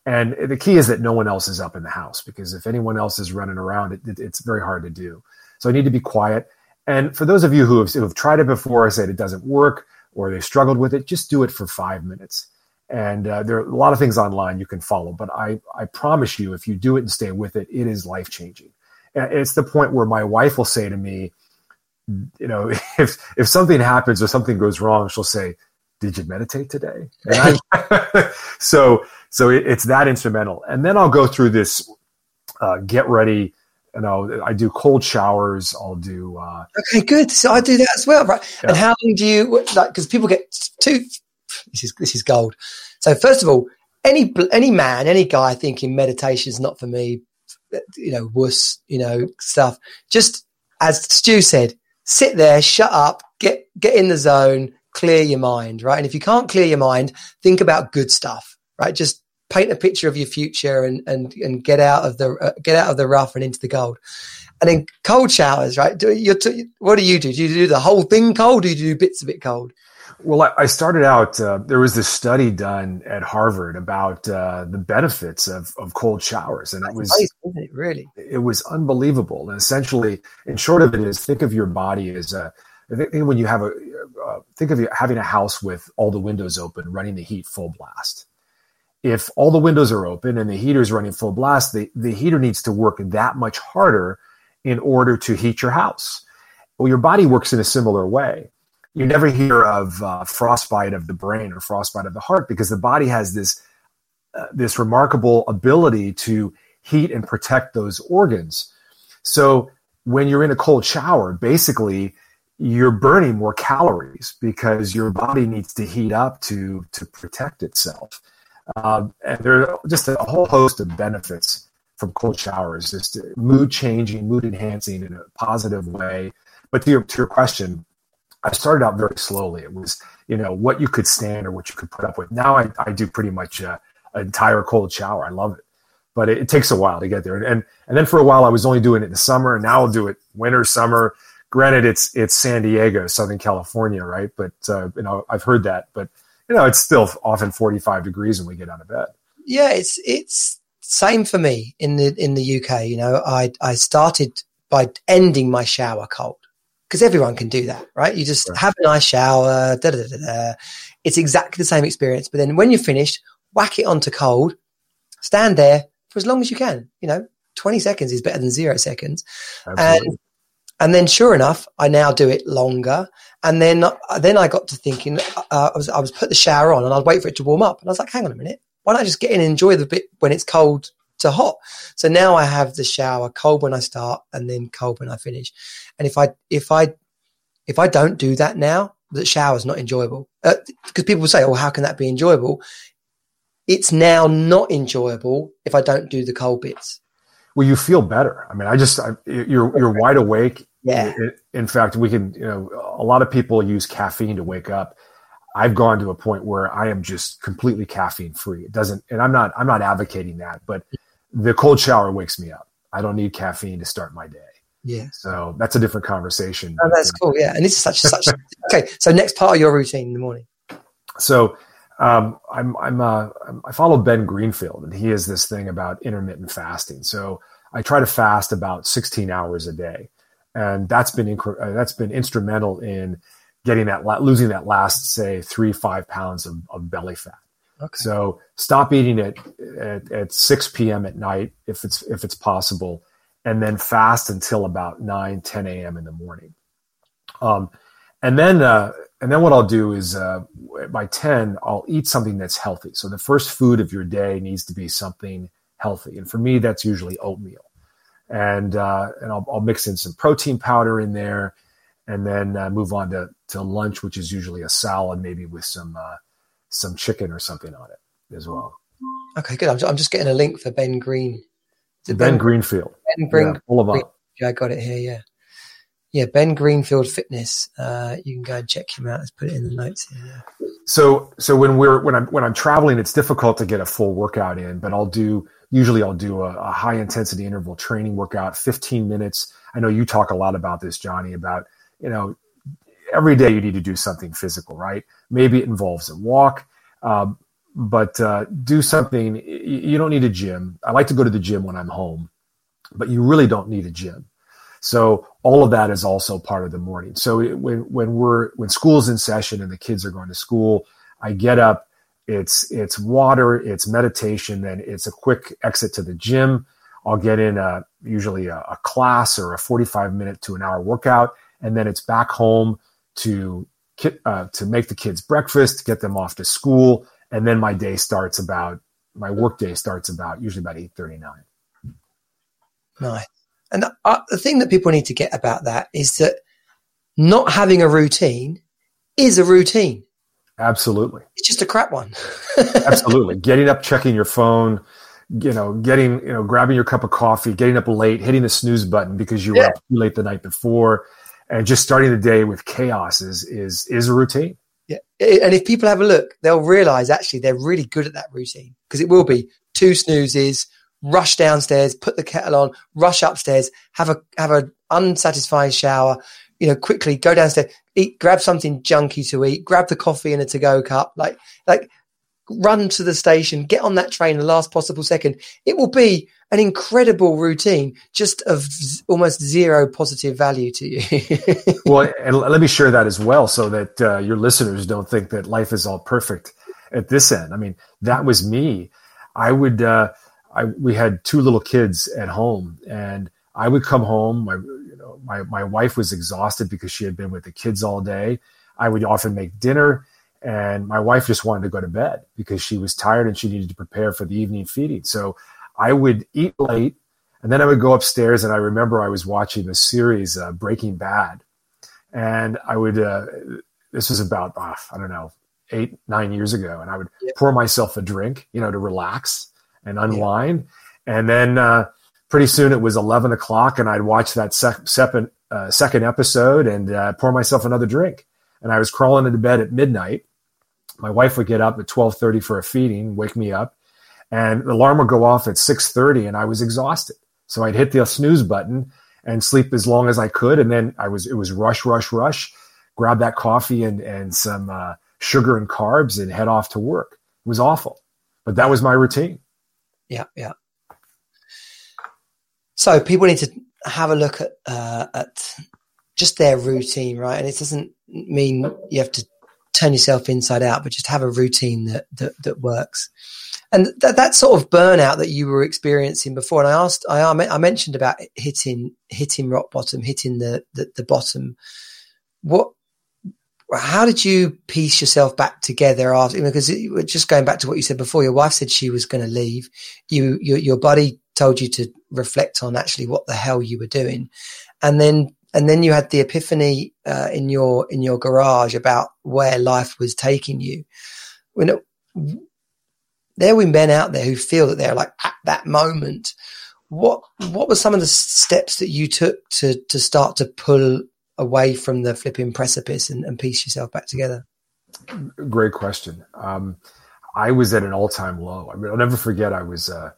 And the key is that no one else is up in the house because if anyone else is running around, it, it, it's very hard to do. So I need to be quiet. And for those of you who have, who have tried it before, I said it doesn't work. or they struggled with it, just do it for five minutes. And uh, there are a lot of things online you can follow, but I, I promise you, if you do it and stay with it, it is life changing. It's the point where my wife will say to me, you know, if if something happens or something goes wrong, she'll say, "Did you meditate today?" I, so so it, it's that instrumental. And then I'll go through this uh, get ready. You know, I do cold showers. I'll do. Uh, okay, good. So I do that as well, right? Yeah. And how long do you like? Because people get too this is this is gold. So first of all, any any man, any guy thinking meditation is not for me, you know, wuss, you know, stuff. Just as Stu said, sit there, shut up, get get in the zone, clear your mind, right? And if you can't clear your mind, think about good stuff, right? Just paint a picture of your future and and and get out of the uh, get out of the rough and into the gold. And then cold showers, right? Do you what do you do? Do you do the whole thing cold? Do you do bits of it cold? Well, I started out. Uh, there was this study done at Harvard about uh, the benefits of, of cold showers, and it was it, really it was unbelievable. And essentially, in short of it, is think of your body as a think when you have a uh, think of having a house with all the windows open, running the heat full blast. If all the windows are open and the heater is running full blast, the, the heater needs to work that much harder in order to heat your house. Well, your body works in a similar way you never hear of uh, frostbite of the brain or frostbite of the heart because the body has this uh, this remarkable ability to heat and protect those organs. So when you're in a cold shower, basically you're burning more calories because your body needs to heat up to to protect itself. Um, and there are just a whole host of benefits from cold showers, just mood changing, mood enhancing in a positive way. But to your, to your question, I started out very slowly. It was, you know, what you could stand or what you could put up with. Now I, I do pretty much uh, an entire cold shower. I love it, but it, it, takes a while to get there. And, and then for a while I was only doing it in the summer, and now I'll do it winter, summer. Granted, it's it's San Diego, Southern California, right? But uh, you know, I've heard that, but you know, it's still often 45 degrees when we get out of bed. Yeah, it's it's same for me in the in the UK. You know, I I started by ending my shower cold because everyone can do that, right? You just right. have a nice shower, da, da, da, It's exactly the same experience. But then when you're finished, whack it onto cold, stand there for as long as you can. You know, 20 seconds is better than zero seconds. Absolutely. And, and then sure enough, I now do it longer. And then, then I got to thinking, uh, I was, I was put the shower on and I'd wait for it to warm up. And I was like, hang on a minute. Why don't I just get in and enjoy the bit when it's cold to hot. So now I have the shower cold when I start and then cold when I finish. And if I if I if I don't do that now, the shower's not enjoyable. Because uh, people will say, "Oh, how can that be enjoyable?" It's now not enjoyable if I don't do the cold bits. Well, you feel better. I mean, I just I, you're you're wide awake. Yeah. In fact, we can. You know, a lot of people use caffeine to wake up. I've gone to a point where I am just completely caffeine free. It doesn't, and I'm not, I'm not advocating that, but the cold shower wakes me up. I don't need caffeine to start my day. Yeah. So that's a different conversation. Oh, that's cool. Yeah. And this is such such okay. So next part of your routine in the morning. So um, I'm I'm uh, I follow Ben Greenfield, and he has this thing about intermittent fasting. So I try to fast about 16 hours a day, and that's been inc- uh, that's been instrumental in getting that losing that last say three five pounds of, of belly fat. Okay. So stop eating it at, at 6 p.m. at night if it's if it's possible, and then fast until about 9, 10 a.m. in the morning. Um, and then uh, and then what I'll do is uh, by 10 I'll eat something that's healthy. So the first food of your day needs to be something healthy, and for me that's usually oatmeal, and uh, and I'll, I'll mix in some protein powder in there, and then uh, move on to to lunch, which is usually a salad, maybe with some uh, some chicken or something on it as well. Okay, good. I'm, I'm just getting a link for Ben Green. Ben, ben, Greenfield. Ben Green. Yeah. Yeah, I got it here. Yeah. Yeah, Ben Greenfield Fitness. Uh, you can go and check him out. Let's put it in the notes here. Yeah. So, so when we're when I'm when I'm traveling, it's difficult to get a full workout in. But I'll do usually I'll do a, a high intensity interval training workout, 15 minutes. I know you talk a lot about this, Johnny, about you know every day you need to do something physical, right? Maybe it involves a walk, um, but uh, do something. You don't need a gym. I like to go to the gym when I'm home, but you really don't need a gym. So all of that is also part of the morning. So when when we're when school's in session and the kids are going to school, I get up. It's it's water, it's meditation, then it's a quick exit to the gym. I'll get in a usually a, a class or a 45 minute to an hour workout, and then it's back home to uh, to make the kids breakfast, get them off to school, and then my day starts about my work day starts about usually about 8:39. Nice. And uh, the thing that people need to get about that is that not having a routine is a routine. Absolutely. It's just a crap one. Absolutely. Getting up, checking your phone, you know, getting, you know, grabbing your cup of coffee, getting up late, hitting the snooze button because you yeah. were up too late the night before, and just starting the day with chaos is is is a routine. Yeah. And if people have a look, they'll realize actually they're really good at that routine because it will be two snoozes, rush downstairs, put the kettle on, rush upstairs, have a have a unsatisfying shower, you know, quickly go downstairs, eat, grab something junky to eat, grab the coffee in a to go cup, like like run to the station, get on that train the last possible second. It will be an incredible routine, just of z- almost zero positive value to you. well, and let me share that as well, so that uh, your listeners don't think that life is all perfect at this end. I mean, that was me. I would. Uh, I, we had two little kids at home, and I would come home. My, you know, my my wife was exhausted because she had been with the kids all day. I would often make dinner, and my wife just wanted to go to bed because she was tired and she needed to prepare for the evening feeding. So I would eat late, and then I would go upstairs. And I remember I was watching the series uh, Breaking Bad, and I would. Uh, this was about uh, I don't know eight nine years ago, and I would yeah. pour myself a drink, you know, to relax and unwind. Yeah. And then uh, pretty soon it was 11 o'clock and I'd watch that sec- second, uh, second episode and uh, pour myself another drink. And I was crawling into bed at midnight. My wife would get up at 1230 for a feeding, wake me up and the alarm would go off at 630 and I was exhausted. So I'd hit the snooze button and sleep as long as I could. And then I was, it was rush, rush, rush, grab that coffee and, and some uh, sugar and carbs and head off to work. It was awful, but that was my routine yeah, yeah. So people need to have a look at uh, at just their routine, right? And it doesn't mean you have to turn yourself inside out, but just have a routine that that, that works. And that that sort of burnout that you were experiencing before, and I asked, I I mentioned about hitting hitting rock bottom, hitting the the, the bottom. What how did you piece yourself back together after? Because it, just going back to what you said before, your wife said she was going to leave. You, your, your buddy told you to reflect on actually what the hell you were doing, and then and then you had the epiphany uh, in your in your garage about where life was taking you. When it, there are men out there who feel that they're like at that moment. What what were some of the steps that you took to to start to pull away from the flipping precipice and, and piece yourself back together? Great question. Um, I was at an all time low. I mean, I'll never forget. I was, uh,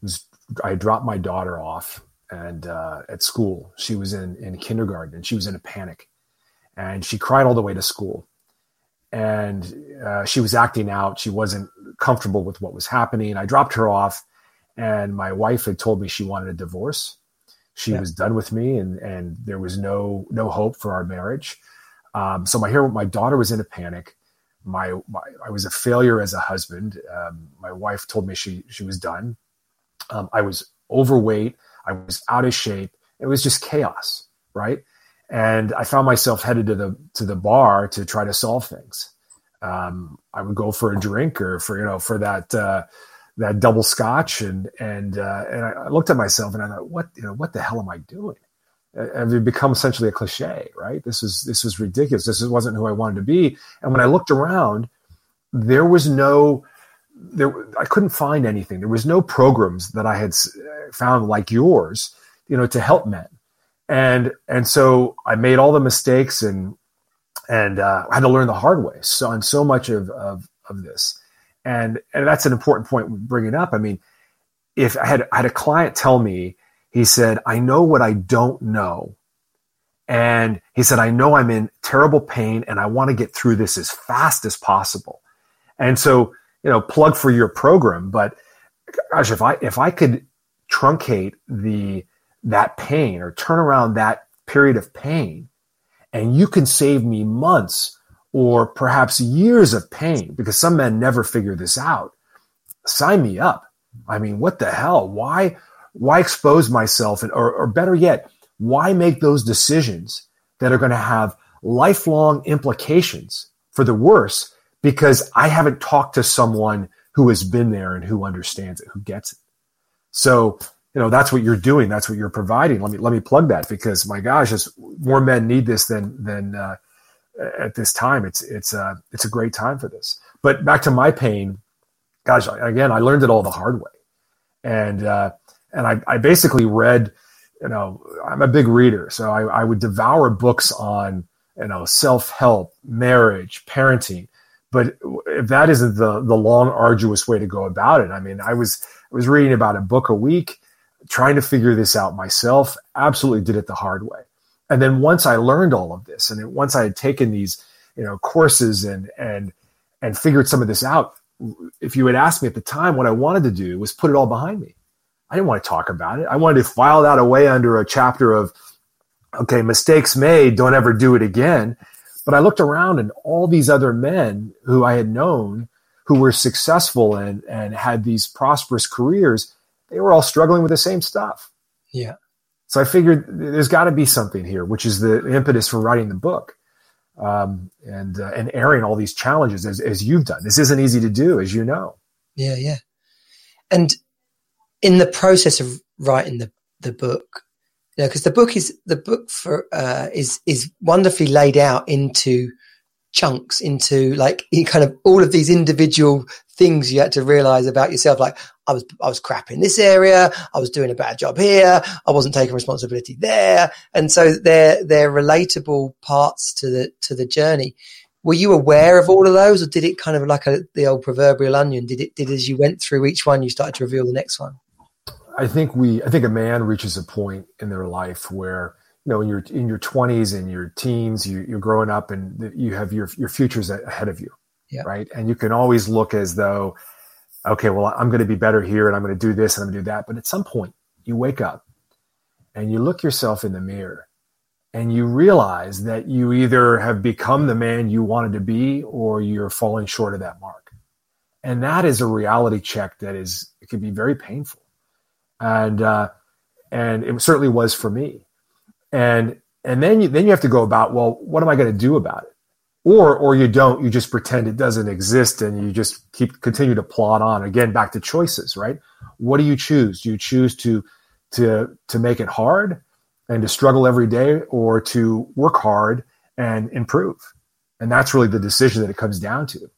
was I dropped my daughter off and uh, at school. She was in in kindergarten and she was in a panic, and she cried all the way to school. And uh, she was acting out. She wasn't comfortable with what was happening. I dropped her off, and my wife had told me she wanted a divorce she yeah. was done with me, and and there was no no hope for our marriage. Um, so my here, my daughter was in a panic. My, my I was a failure as a husband. Um, my wife told me she she was done. Um, I was overweight. I was out of shape. It was just chaos, right? And I found myself headed to the to the bar to try to solve things. Um, I would go for a drink or for you know for that uh, that double scotch and and uh, and I looked at myself and I thought, what you know, what the hell am I doing? And it become essentially a cliche, right? This is this was ridiculous. This wasn't who I wanted to be. And when I looked around, there was no there I couldn't find anything. There was no programs that I had found like yours, you know, to help men. And and so I made all the mistakes and and uh, I had to learn the hard way. So on so much of of, of this and and that's an important point bringing up. I mean, if I had I had a client tell me, he said, "I know what I don't know," and he said, "I know I'm in terrible pain, and I want to get through this as fast as possible." And so, you know, plug for your program, but gosh, if I if I could truncate the that pain or turn around that period of pain and you can save me months or perhaps years of pain because some men never figure this out. Sign me up. I mean what the hell? Why why expose myself and, or, or better yet why make those decisions that are going to have lifelong implications for the worse because i haven't talked to someone who has been there and who understands it who gets it? So you know that's what you're doing. That's what you're providing. Let me let me plug that because my gosh as more men need this than than uh, at this time. It's it's uh it's a great time for this. But back to my pain gosh again i learned it all the hard way. And uh and i i basically read you know i'm a big reader. So i, I would devour books on you know self-help marriage parenting. But if that isn't the the long arduous way to go about it i mean i was i was reading about a book a week trying to figure this out myself, absolutely did it the hard way. And then once I learned all of this, and once I had taken these, you know, courses and and and figured some of this out, if you had asked me at the time, what I wanted to do was put it all behind me. I didn't want to talk about it. I wanted to file that away under a chapter of, okay, mistakes made, don't ever do it again. But I looked around and all these other men who I had known who were successful and, and had these prosperous careers, they were all struggling with the same stuff. Yeah. So I figured there's got to be something here, which is the impetus for writing the book um, and uh, and airing all these challenges as, as you've done. This isn't easy to do, as you know. Yeah, yeah. And in the process of writing the the book, you know, because the book is the book for uh, is is wonderfully laid out into chunks into like kind of all of these individual things you had to realize about yourself. Like I was, I was crap in this area. I was doing a bad job here. I wasn't taking responsibility there. And so they're, they're relatable parts to the, to the journey. Were you aware of all of those or did it kind of like a, the old proverbial onion? Did it, did as you went through each one, you started to reveal the next one? I think we, I think a man reaches a point in their life where, you know, in your in your twenties and your teens, you, you're growing up and you have your your futures ahead of you, yeah. right? And you can always look as though, okay, well, I'm going to be better here, and I'm going to do this, and I'm going to do that. But at some point, you wake up and you look yourself in the mirror, and you realize that you either have become the man you wanted to be, or you're falling short of that mark. And that is a reality check that is it can be very painful, and uh, and it certainly was for me and and then you then you have to go about well what am i going to do about it or or you don't you just pretend it doesn't exist and you just keep continue to plod on. Again back to choices right? What do you choose? Do you choose to to to make it hard and to struggle every day or to work hard and improve? And that's really the decision that it comes down to.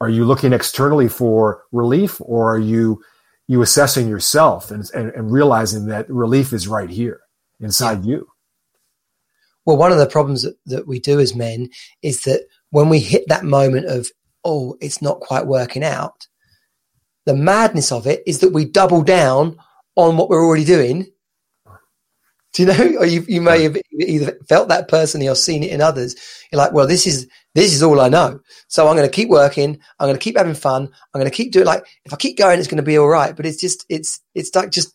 Are you looking externally for relief or are you you assessing yourself and, and, and realizing that relief is right here inside yeah. you well, one of the problems that, that we do as men is that when we hit that moment of, oh, it's not quite working out, the madness of it is that we double down on what we're already doing. Do you know? Or you, you may have either felt that personally or seen it in others. You're like, well, this is this is all I know. So I'm going to keep working. I'm going to keep having fun. I'm going to keep doing like if I keep going, it's going to be all right. But it's just it's it's like just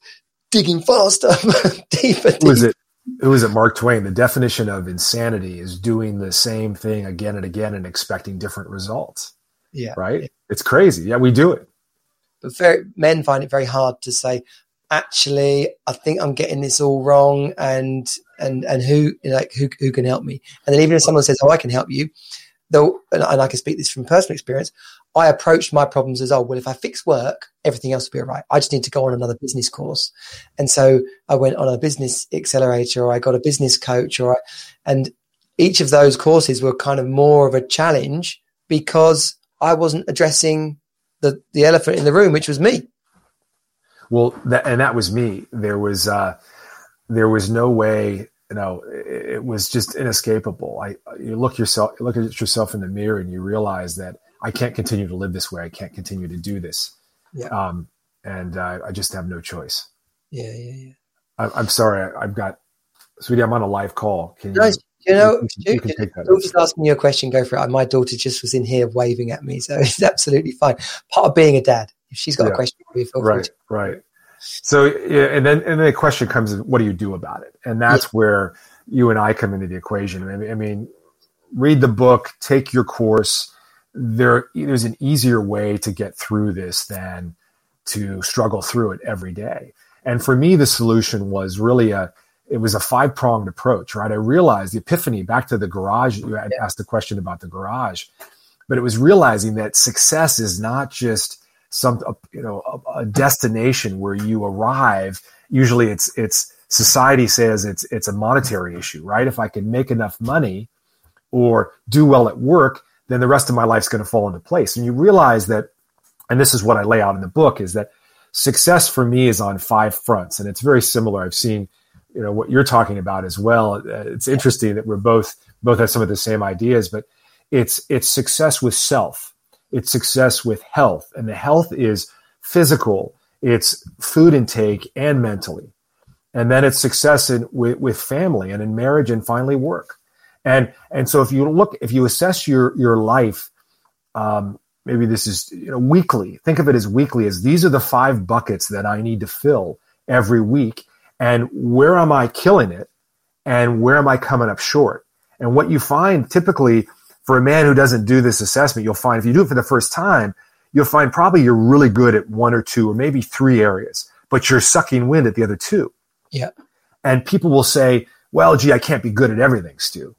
digging faster, deeper. deeper. Was it who is it? Mark Twain. The definition of insanity is doing the same thing again and again and expecting different results. Yeah. Right? Yeah. It's crazy. Yeah, we do it. But very, men find it very hard to say, actually, I think I'm getting this all wrong and, and, and who, like, who, who can help me? And then even if someone says, oh, I can help you, though, and I can speak this from personal experience, I approached my problems as, oh, well, if I fix work, everything else will be all right. I just need to go on another business course. And so I went on a business accelerator or I got a business coach or, I, and each of those courses were kind of more of a challenge because I wasn't addressing the, the elephant in the room, which was me. Well, that, and that was me. There was, uh, there was no way you know, it, was just inescapable. I, you look yourself, look at yourself in the mirror, and you realize that I can't continue to live this way. I can't continue to do this. Yeah. Um, and uh, I just have no choice. Yeah, yeah, yeah. I, am sorry. I, have got, sweetie. I'm on a live call. Can you? you know, you, you, you can take that. Just asking you a question. Go for it. My daughter just was in here waving at me, so it's absolutely fine. Part of being a dad. If she's got yeah. a question, feel right, free. Right. So, and then and then the question comes: What do you do about it? And that's yeah. where you and I come into the equation. I mean, I mean, read the book, take your course. There, there's an easier way to get through this than to struggle through it every day. And for me, the solution was really a it was a five pronged approach, right? I realized the epiphany back to the garage. You had asked the question about the garage, but it was realizing that success is not just some, you know, a, a destination where you arrive. Usually it's, it's society says it's, it's a monetary issue, right? If I can make enough money or do well at work, then the rest of my life's going to fall into place. And you realize that, and this is what I lay out in the book is that success for me is on five fronts. And it's very similar. I've seen, you know what you're talking about as well. Uh, it's interesting that we're both both have some of the same ideas, but it's it's success with self, it's success with health, and the health is physical, it's food intake and mentally, and then it's success in with, with family and in marriage and finally work, and and so if you look if you assess your your life. Um, maybe this is you know weekly think of it as weekly as these are the five buckets that i need to fill every week and where am I killing it and where am I coming up short? And what you find typically for a man who doesn't do this assessment, you'll find if you do it for the first time, you'll find probably you're really good at one or two or maybe three areas, but you're sucking wind at the other two. Yeah. And people will say, well, gee, I can't be good at everything, Stu.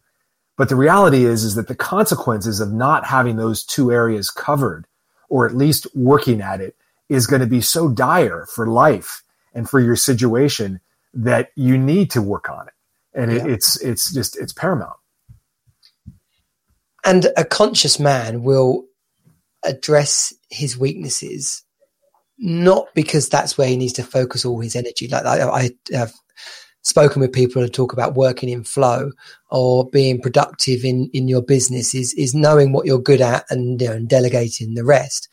But the reality is, is that the consequences of not having those two areas covered or at least working at it is going to be so dire for life and for your situation that you need to work on it. And yeah. it, it's it's just it's paramount. And a conscious man will address his weaknesses not because that's where he needs to focus all his energy. Like i, I have spoken with people who talk about working in flow or being productive in in your business is is knowing what you're good at and, you know, and delegating the rest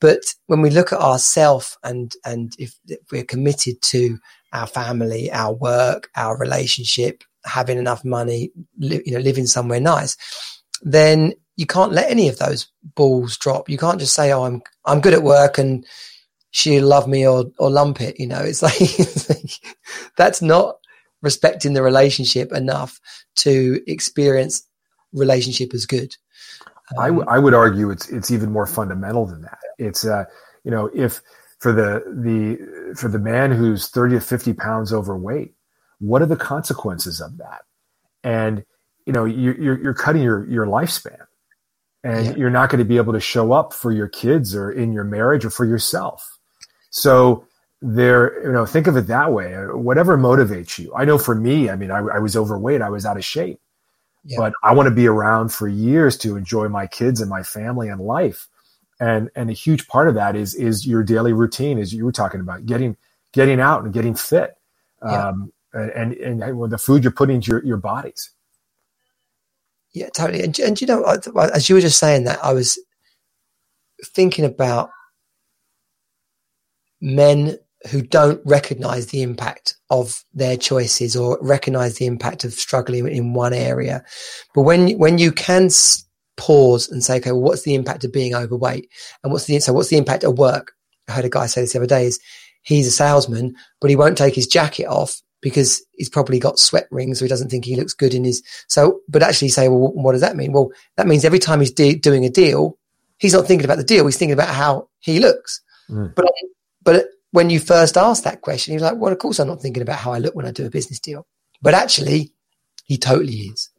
but when we look at ourself and and if, if we're committed to our family, our work, our relationship, having enough money, li- you know, living somewhere nice, then you can't let any of those balls drop. You can't just say, "Oh, I'm I'm good at work and she'll love me or or lump it." You know, it's like that's not respecting the relationship enough to experience relationship as good. Um, I, w- I would argue it's it's even more fundamental than that. It's uh, you know, if for the the for the man who's 30 to 50 pounds overweight what are the consequences of that and you know you're you're cutting your your lifespan and yeah. you're not going to be able to show up for your kids or in your marriage or for yourself so there you know think of it that way whatever motivates you. I know for me i mean i, I was overweight i was out of shape. Yeah. but i want to be around for years to enjoy my kids and my family and life. And and a huge part of that is is your daily routine as you were talking about getting getting out and getting fit. Yeah. um, and and, and the food you're putting into your, your bodies. Yeah totally. And, and you know as you were just saying that i was thinking about men who don't recognize the impact of their choices or recognize the impact of struggling in one area but when when you can pause and say, okay, well, what's the impact of being overweight? And what's the, so what's the impact of work? I heard a guy say this the other day is he's a salesman, but he won't take his jacket off because he's probably got sweat rings, so he doesn't think he looks good in his. So, but actually say, well, what does that mean? Well, that means every time he's de- doing a deal, he's not thinking about the deal. He's thinking about how he looks. Mm. But, but when you first asked that question, he's like, well, of course I'm not thinking about how I look when I do a business deal. But actually, he totally is.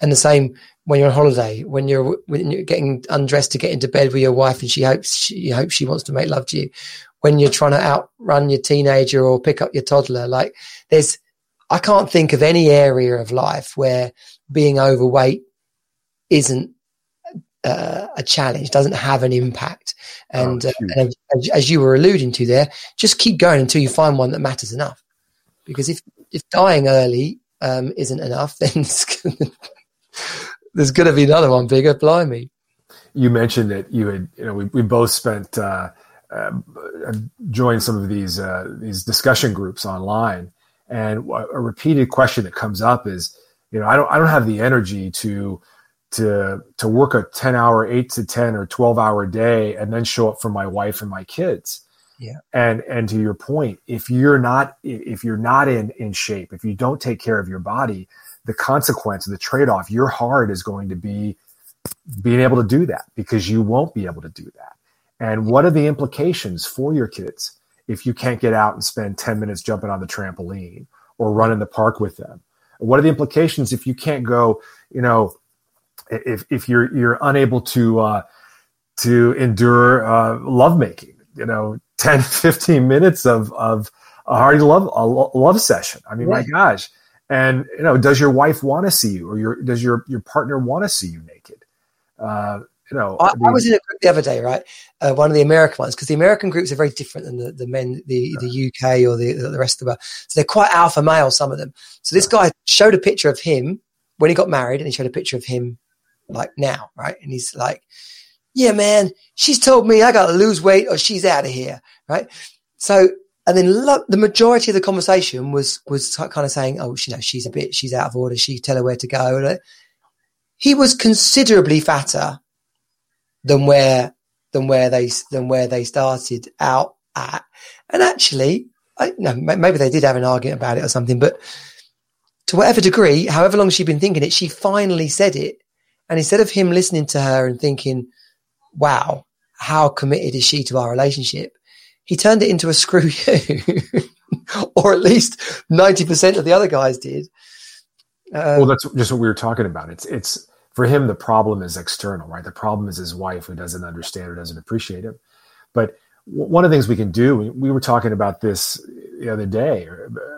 And the same when you're on holiday, when you're when you're getting undressed to get into bed with your wife, and she hopes she hopes she wants to make love to you. When you're trying to outrun your teenager or pick up your toddler, like there's, I can't think of any area of life where being overweight isn't uh, a challenge, doesn't have an impact. And, oh, uh, and as, as, you were alluding to there, just keep going until you find one that matters enough. Because if if dying early um, isn't enough, then there's going to be another one bigger. Blimey. You mentioned that you had, you know, we, we both spent, uh, uh, joined some of these, uh, these discussion groups online. And a repeated question that comes up is, you know, I don't, I don't have the energy to, to, to work a 10 hour, eight to 10 or 12 hour day and then show up for my wife and my kids. Yeah. And and to your point, if you're not if you're not in in shape, if you don't take care of your body, the consequence, the trade-off, your heart is going to be being able to do that because you won't be able to do that. And what are the implications for your kids if you can't get out and spend 10 minutes jumping on the trampoline or run in the park with them? What are the implications if you can't go, you know, if, if you're, you're unable to, uh, to endure, uh, lovemaking, you know, 10, 15 minutes of, of a hearty love, a love session. I mean, my gosh. And, you know, does your wife want to see you or your, does your, your partner want to see you naked? Uh, you know, I, I, was in a group the other day, right? Uh, one of the American ones, because the American groups are very different than the, the men, the, the UK or the, the rest of the world. So they're quite alpha male, some of them. So this guy showed a picture of him when he got married and he showed a picture of him like now, right? And he's like, yeah, man, she's told me I got to lose weight or she's out of here, right? So, and then lo- the majority of the conversation was, was kind of saying, oh, you know, she's a bit, she's out of order. She tell her where to go. Uh, he was considerably fatter than where than where they than where they started out at. And actually, I, no, maybe they did have an argument about it or something, but to whatever degree, however long she'd been thinking it, she finally said it. And instead of him listening to her and thinking, wow, how committed is she to our relationship? He turned it into a screw you, or at least 90% of the other guys did. Um, well, that's just what we were talking about. It's, it's, for him, the problem is external, right? The problem is his wife who doesn't understand or doesn't appreciate him. But one of the things we can do, we were talking about this the other day,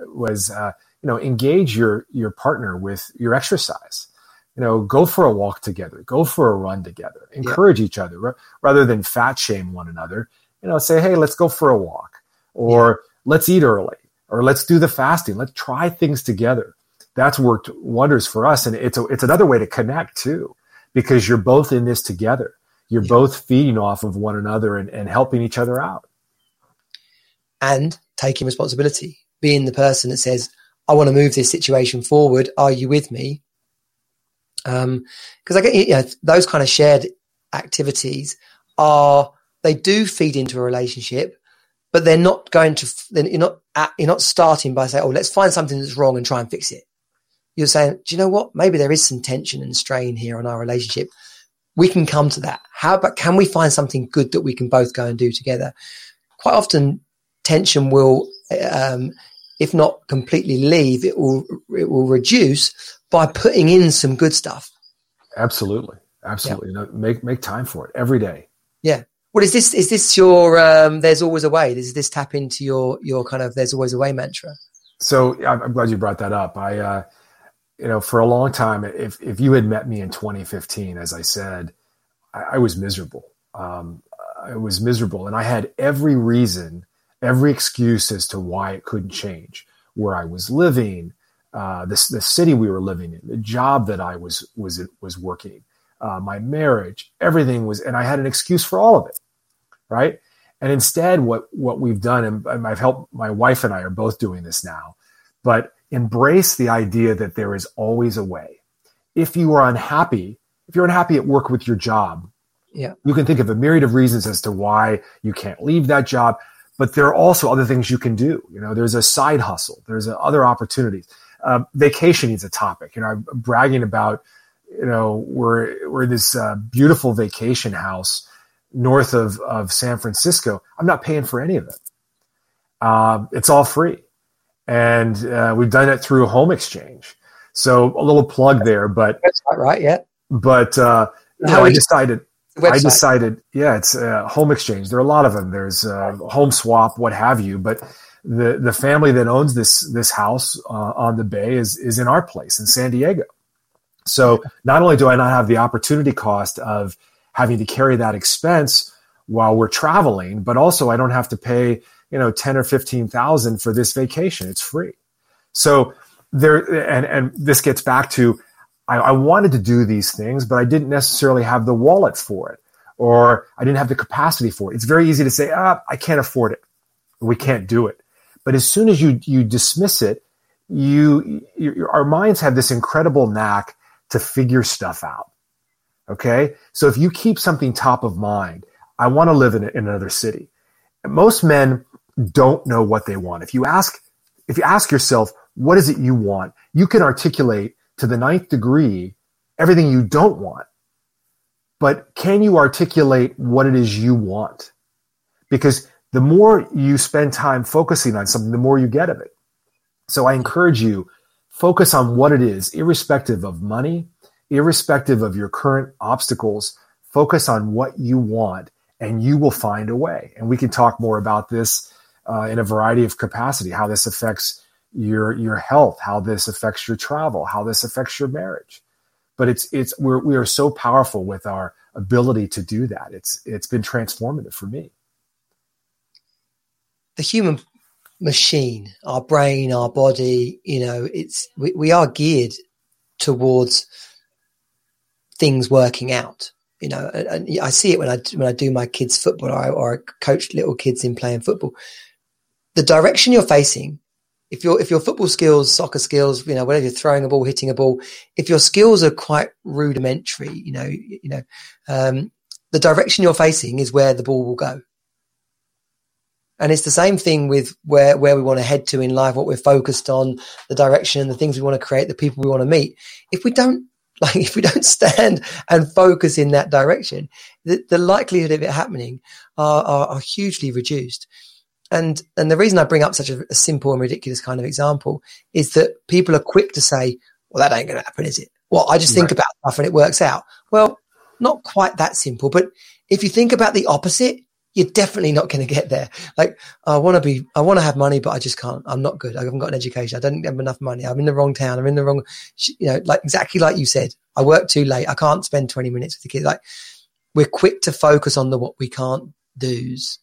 was uh, you know engage your your partner with your exercise. You know, go for a walk together, go for a run together, encourage yeah. each other rather than fat shame one another. You know, say, hey, let's go for a walk, or yeah. let's eat early, or let's do the fasting. Let's try things together that's worked wonders for us. And it's a, it's another way to connect too, because you're both in this together. You're yeah. both feeding off of one another and, and helping each other out. And taking responsibility, being the person that says, I want to move this situation forward. Are you with me? Um, cause I get, you know, those kind of shared activities are, they do feed into a relationship, but they're not going to, you're not, you're not starting by saying, oh, let's find something that's wrong and try and fix it you're saying, do you know what? Maybe there is some tension and strain here on our relationship. We can come to that. How about can we find something good that we can both go and do together? Quite often, tension will, um, if not completely leave, it will it will reduce by putting in some good stuff. Absolutely, absolutely. Yeah. make make time for it every day. Yeah. What is this? Is this your? Um, there's always a way. Does this tap into your your kind of? There's always a way mantra. So I'm glad you brought that up. I. Uh, you know, for a long time, if if you had met me in 2015, as I said, I, I was miserable. Um, I was miserable, and I had every reason, every excuse as to why it couldn't change. Where I was living, uh, the the city we were living in, the job that I was was was working, uh, my marriage, everything was, and I had an excuse for all of it, right? And instead, what what we've done, and I've helped my wife and I are both doing this now, but embrace the idea that there is always a way. If you are unhappy, if you're unhappy at work with your job, yeah. you can think of a myriad of reasons as to why you can't leave that job. But there are also other things you can do. You know, there's a side hustle. There's a, other opportunities. Uh, vacation is a topic. You know, I'm bragging about. You know, we're we're in this uh, beautiful vacation house north of of San Francisco. I'm not paying for any of it. Uh, it's all free and uh, we've done it through home exchange. So a little plug there, but that's not right yet. But uh, know, I decided. I decided, yeah, it's uh, home exchange. There are a lot of them. There's uh, home swap, what have you. But the the family that owns this this house uh, on the bay is is in our place in San Diego. So not only do I not have the opportunity cost of having to carry that expense while we're traveling, but also I don't have to pay you know, 10 or 15,000 for this vacation. It's free. So there, and, and this gets back to, I, I wanted to do these things, but I didn't necessarily have the wallet for it or I didn't have the capacity for it. It's very easy to say, ah, I can't afford it. We can't do it. But as soon as you, you dismiss it, you, you, our minds have this incredible knack to figure stuff out. Okay. So if you keep something top of mind, I want to live in, in another city most men don't know what they want. If you ask, if you ask yourself, what is it you want? You can articulate to the ninth degree everything you don't want. But can you articulate what it is you want? Because the more you spend time focusing on something, the more you get of it. So I encourage you, focus on what it is, irrespective of money, irrespective of your current obstacles, focus on what you want and you will find a way. And we can talk more about this uh, in a variety of capacity, how this affects your, your health, how this affects your travel, how this affects your marriage. But it's, it's, we're, we are so powerful with our ability to do that. It's, it's been transformative for me. The human machine, our brain, our body, you know, it's, we, we are geared towards things working out. You know, and I see it when I when I do my kids' football or I, or I coach little kids in playing football. The direction you're facing, if your if your football skills, soccer skills, you know, whatever you're throwing a ball, hitting a ball, if your skills are quite rudimentary, you know, you know, um, the direction you're facing is where the ball will go. And it's the same thing with where, where we want to head to in life, what we're focused on, the direction, the things we want to create, the people we want to meet. If we don't like if we don't stand and focus in that direction, the, the likelihood of it happening are, are, are, hugely reduced. And and the reason I bring up such a, a, simple and ridiculous kind of example is that people are quick to say, "Well, that ain't going to happen, is it?" Well, I just think right. about stuff and it works out. Well, not quite that simple, but if you think about the opposite, you're definitely not going to get there. Like, I want to be, I want to have money, but I just can't. I'm not good. I haven't got an education. I don't have enough money. I'm in the wrong town. I'm in the wrong, you know, like exactly like you said. I work too late. I can't spend 20 minutes with the kids. Like, we're quick to focus on the what we can't do's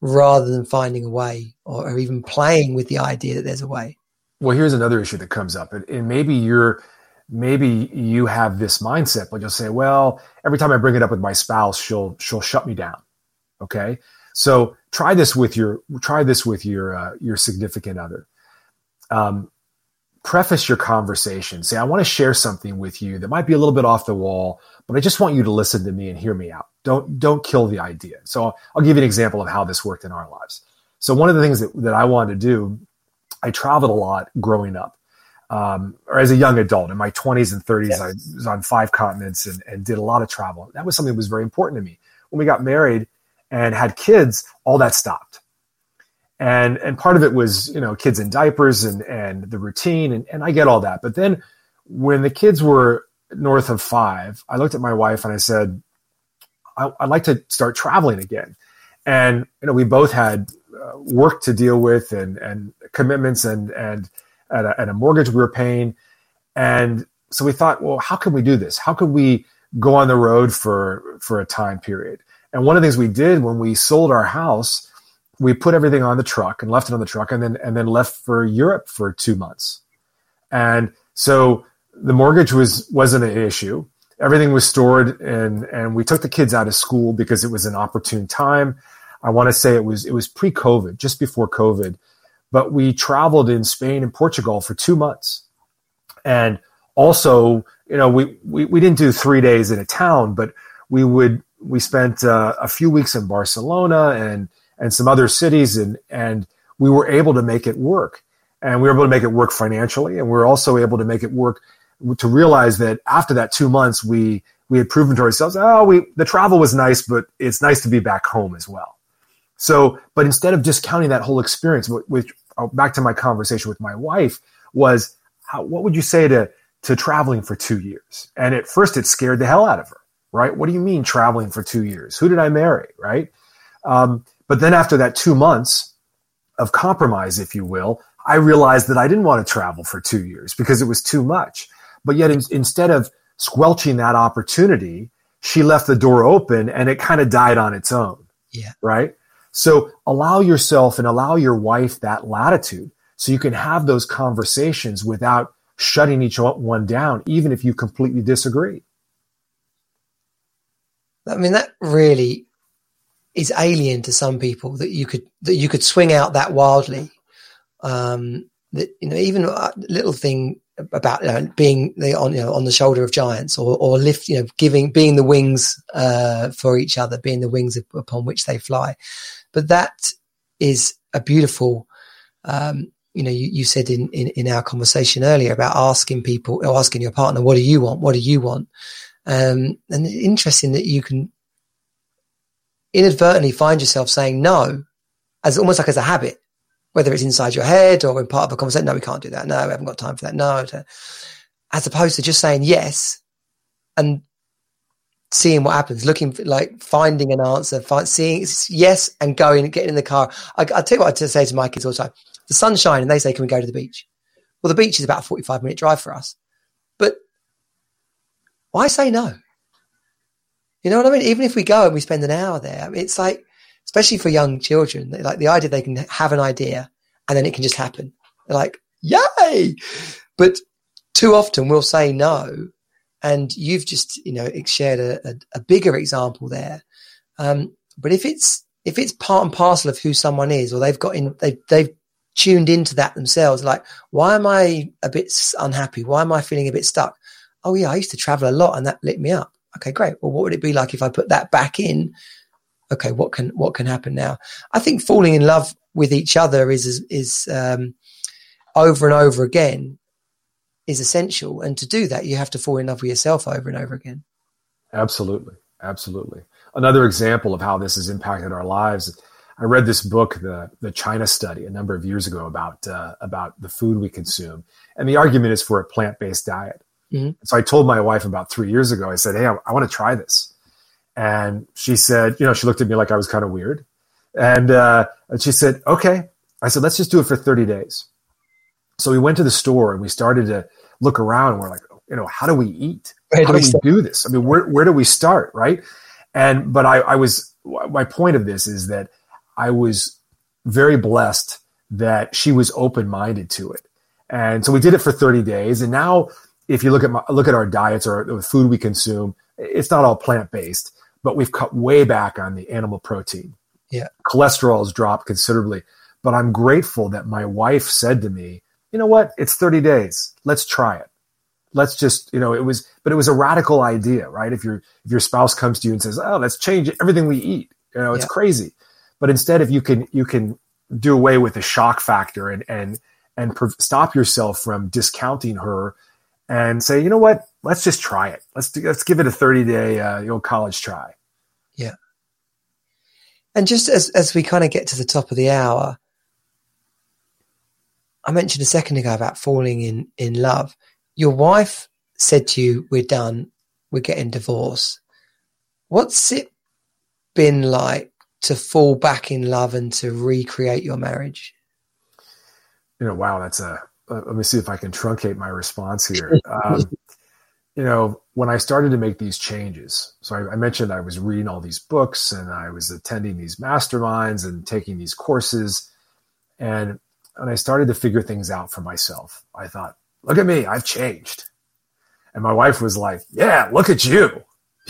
rather than finding a way or, or even playing with the idea that there's a way. Well, here's another issue that comes up, and, and maybe you're, maybe you have this mindset, but you'll say, well, every time I bring it up with my spouse, she'll she'll shut me down Okay. So try this with your, try this with your, uh, your significant other. Um, preface your conversation. Say, I want to share something with you that might be a little bit off the wall, but I just want you to listen to me and hear me out. Don't, don't kill the idea. So I'll, I'll give you an example of how this worked in our lives. So one of the things that, that I wanted to do, I traveled a lot growing up. Um, or as a young adult in my 20s and 30s, yes. I was on five continents and, and did a lot of travel. That was something that was very important to me. When we got married, and had kids, all that stopped. And and part of it was, you know, kids in diapers and and the routine and, and I get all that. But then when the kids were north of five, I looked at my wife and I said, I, would like to start traveling again. And you know, we both had uh, work to deal with and and commitments and and and a, and a mortgage we were paying. And so we thought, well, how can we do this? How could we go on the road for for a time period? And one of the things we did when we sold our house, we put everything on the truck and left it on the truck and then and then left for Europe for two months. And so the mortgage was wasn't an issue. Everything was stored and and we took the kids out of school because it was an opportune time. I want to say it was it was pre-COVID, just before COVID. But we traveled in Spain and Portugal for two months. And also, you know, we, we, we didn't do three days in a town, but we would we spent uh, a few weeks in Barcelona and and some other cities, and and we were able to make it work, and we were able to make it work financially, and we were also able to make it work to realize that after that two months, we we had proven to ourselves, oh, we the travel was nice, but it's nice to be back home as well. So, but instead of discounting that whole experience, which uh, back to my conversation with my wife was, how, what would you say to to traveling for two years? And at first, it scared the hell out of her right? What do you mean traveling for two years? Who did I marry, right? Um, but then after that two months of compromise, if you will, I realized that I didn't want to travel for two years because it was too much. But yet, in, instead of squelching that opportunity, she left the door open and it kind of died on its own. Yeah. Right. So allow yourself and allow your wife that latitude so you can have those conversations without shutting each one down, even if you completely disagree. I mean, that really is alien to some people that you could that you could swing out that wildly. Um, that you know, even a little thing about you know, being the, on you know on the shoulder of giants or or lift you know giving being the wings uh, for each other being the wings upon which they fly. But that is a beautiful um, you know you, you said in, in in our conversation earlier about asking people or asking your partner what do you want? What do you want um, and it's interesting that you can inadvertently find yourself saying no as almost like as a habit whether it's inside your head or in part of a conversation. No, we can't do that. No, we haven't got time for that. No, as opposed to just saying yes and seeing what happens, looking for, like finding an answer, find, seeing yes and going getting in the car. I, will tell you what I say to my kids all the time. The sun's shining and they say, can we go to the beach? Well, the beach is about a 45 minute drive for us, why say no? You know what I mean? Even if we go and we spend an hour there, it's like, especially for young children, like the idea they can have an idea and then it can just happen. They're like, yay! But too often we'll say no. And you've just, you know, shared a, a, a bigger example there. Um, but if it's, if it's part and parcel of who someone is, or they've got in, they've, they've tuned into that themselves, like, why am I a bit unhappy? Why am I feeling a bit stuck? Oh yeah, I used to travel a lot and that lit me up. Okay, great. Well, what would it be like if I put that back in okay, what can what can happen now? I think falling in love with each other is is, is um, over and over again is essential, and to do that, you have to fall in love with yourself over and over again. Absolutely, absolutely. Another example of how this has impacted our lives. I read this book, the the China Study, a number of years ago about uh, about the food we consume, and the argument is for a plant based diet. Mm-hmm. So I told my wife about three years ago. I said, "Hey, I, I want to try this." And she said, you know, she looked at me like I was kind of weird. And, uh, and she said, okay. I said, let's just do it for 30 days. So we went to the store and we started to look around and we're like, you know, how do we eat? How do we do this? I mean, where, where do we start? Right. And, but I, I was, my point of this is that I was very blessed that she was open minded to it. And so we did it for 30 days. And now if you look at my, look at our diets or the food we consume, it's not all plant based but we've cut way back on the animal protein. Yeah. Cholesterol has dropped considerably. But I'm grateful that my wife said to me, you know what? It's 30 days. Let's try it. Let's just, you know, it was, but it was a radical idea, right? If your, if your spouse comes to you and says, oh, let's change everything we eat, you know, it's yeah. crazy. But instead, if you can, you can do away with the shock factor and, and, and stop yourself from discounting her and say, you know what? Let's just try it. Let's do, let's give it a 30 day uh, old college try. Yeah. And just as, as we kind of get to the top of the hour, I mentioned a second ago about falling in, in love. Your wife said to you, we're done. We're getting divorced. What's it been like to fall back in love and to recreate your marriage? You know, wow, that's a uh, let me see if I can truncate my response here. Um, you know, when I started to make these changes, so I, I, mentioned I was reading all these books and I was attending these masterminds and taking these courses. And when I started to figure things out for myself, I thought, look at me, I've changed. And my wife was like, yeah, look at you.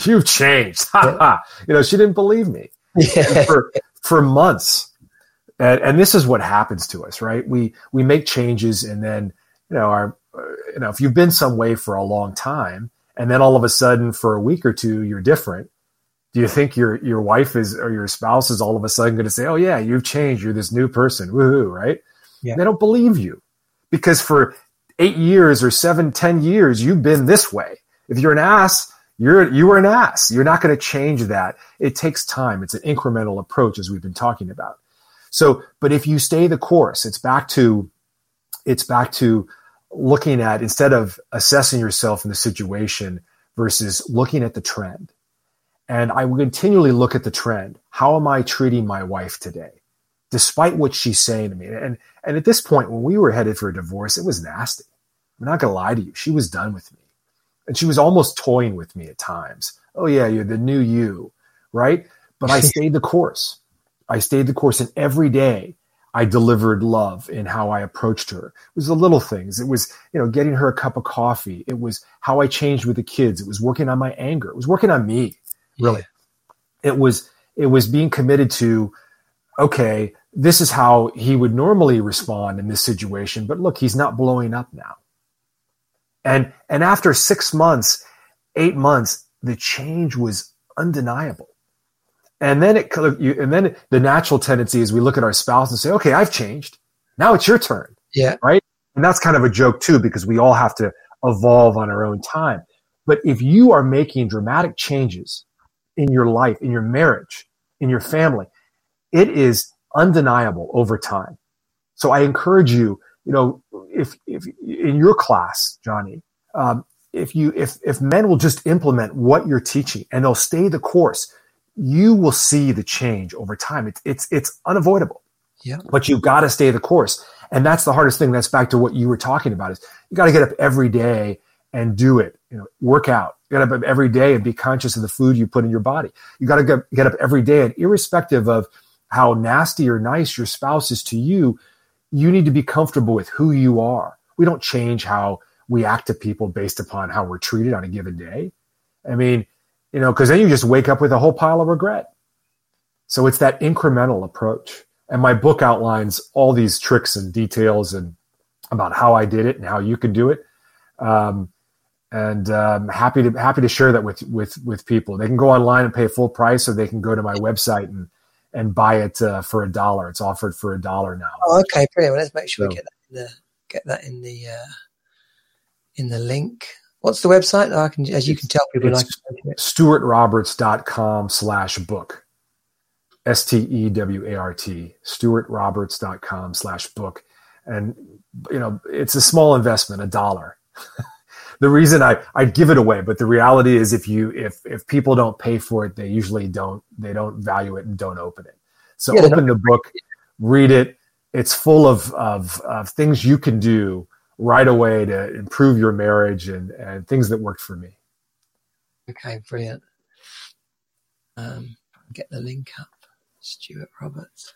You've changed. you know, she didn't believe me. For, for months, and, and this is what happens to us, right? We we make changes, and then you know our you know if you've been some way for a long time, and then all of a sudden for a week or two you're different. Do you think your your wife is or your spouse is all of a sudden going to say, "Oh yeah, you've changed. You're this new person." Woohoo! Right? Yeah. They don't believe you because for eight years or seven, ten years you've been this way. If you're an ass, you're you were an ass. You're not going to change that. It takes time. It's an incremental approach, as we've been talking about. So, but if you stay the course, it's back to, it's back to looking at instead of assessing yourself in the situation versus looking at the trend. And I will continually look at the trend. How am I treating my wife today? Despite what she's saying to me. And, and at this point, when we were headed for a divorce, it was nasty. I'm not going to lie to you. She was done with me. And she was almost toying with me at times. Oh, yeah, you're the new you, right? But I stayed the course. I stayed the course and every day I delivered love in how I approached her. It was the little things. It was, you know, getting her a cup of coffee. It was how I changed with the kids. It was working on my anger. It was working on me, really. Yeah. It was, it was being committed to, okay, this is how he would normally respond in this situation, but look, he's not blowing up now. And and after six months, eight months, the change was undeniable. And then it could you and then the natural tendency is we look at our spouse and say, "Okay, I've changed. Now it's your turn." Yeah. Right. And that's kind of a joke too, because we all have to evolve on our own time. But if you are making dramatic changes in your life, in your marriage, in your family, it is undeniable over time. So I encourage you, you know, if, if in your class, Johnny, um, if you, if, if men will just implement what you're teaching and they'll stay the course, you will see the change over time. It's, it's, it's unavoidable. Yeah. But you've got to stay the course. And that's the hardest thing. That's back to what you were talking about is you got to get up every day and do it. You know, work out. You got to get up every day and be conscious of the food you put in your body. You got to get, get up every day and irrespective of how nasty or nice your spouse is to you, you need to be comfortable with who you are. We don't change how we act to people based upon how we're treated on a given day. I mean, you know, because then you just wake up with a whole pile of regret. So it's that incremental approach. And my book outlines all these tricks and details and about how I did it and how you can do it. Um, and um, happy to happy to share that with with with people. They can go online and pay full price, or they can go to my website and and buy it uh, for a dollar. It's offered for a dollar now. Oh, okay, brilliant. Well, let's make sure so, we get that in the get that in the uh, in the link. What's the website? I can, as you can tell people, like stewartroberts.com slash book. S T E W A R T, stewartroberts.com slash book. And, you know, it's a small investment, a dollar. the reason I, I give it away, but the reality is if you, if, if people don't pay for it, they usually don't, they don't value it and don't open it. So yeah, open the book, read it. It's full of, of, of things you can do right away to improve your marriage and, and things that worked for me. Okay, brilliant. Um, get the link up. Stewart Roberts.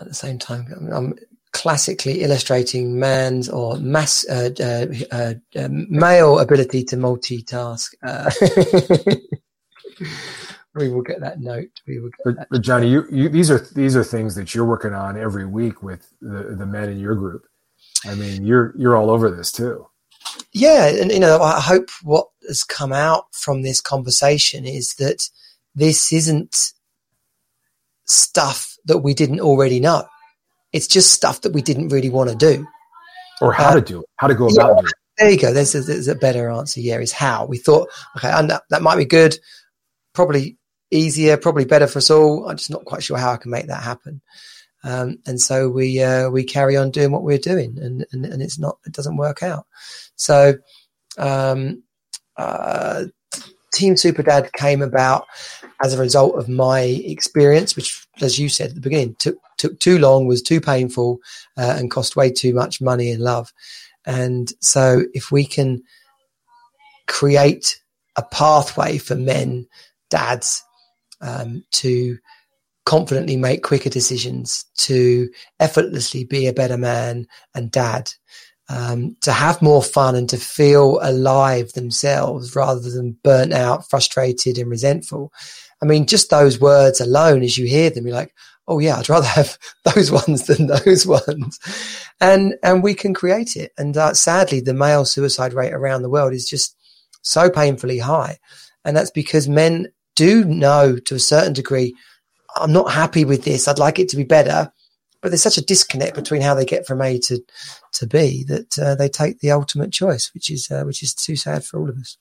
At the same time, I'm classically illustrating man's or mass uh, uh, uh, uh male ability to multitask. We will get that note. We will. but, that but Johnny, you, you, these are these are things that you're working on every week with the, the men in your group. I mean, you're you're all over this too. Yeah, and you know, I hope what has come out from this conversation is that this isn't stuff that we didn't already know. It's just stuff that we didn't really want to do. Or how uh, to do it, how to go about yeah, it. There you go. There's a, there's a, better answer. Yeah, is how. We thought, okay, and that, that might be good, probably easier, probably better for us all. I'm just not quite sure how I can make that happen. Um, and so we uh, we carry on doing what we're doing, and, and, and it's not it doesn't work out. So um, uh, Team Super Dad came about as a result of my experience, which, as you said at the beginning, took took too long, was too painful, uh, and cost way too much money and love. And so, if we can create a pathway for men, dads, um, to confidently make quicker decisions, to effortlessly be a better man and dad, um, to have more fun and to feel alive themselves rather than burnt out, frustrated, and resentful. I mean, just those words alone, as you hear them, you're like, oh yeah, I'd rather have those ones than those ones, and and we can create it. And uh, sadly, the male suicide rate around the world is just so painfully high, and that's because men do know to a certain degree, I'm not happy with this. I'd like it to be better, but there's such a disconnect between how they get from A to to B that uh, they take the ultimate choice, which is uh, which is too sad for all of us.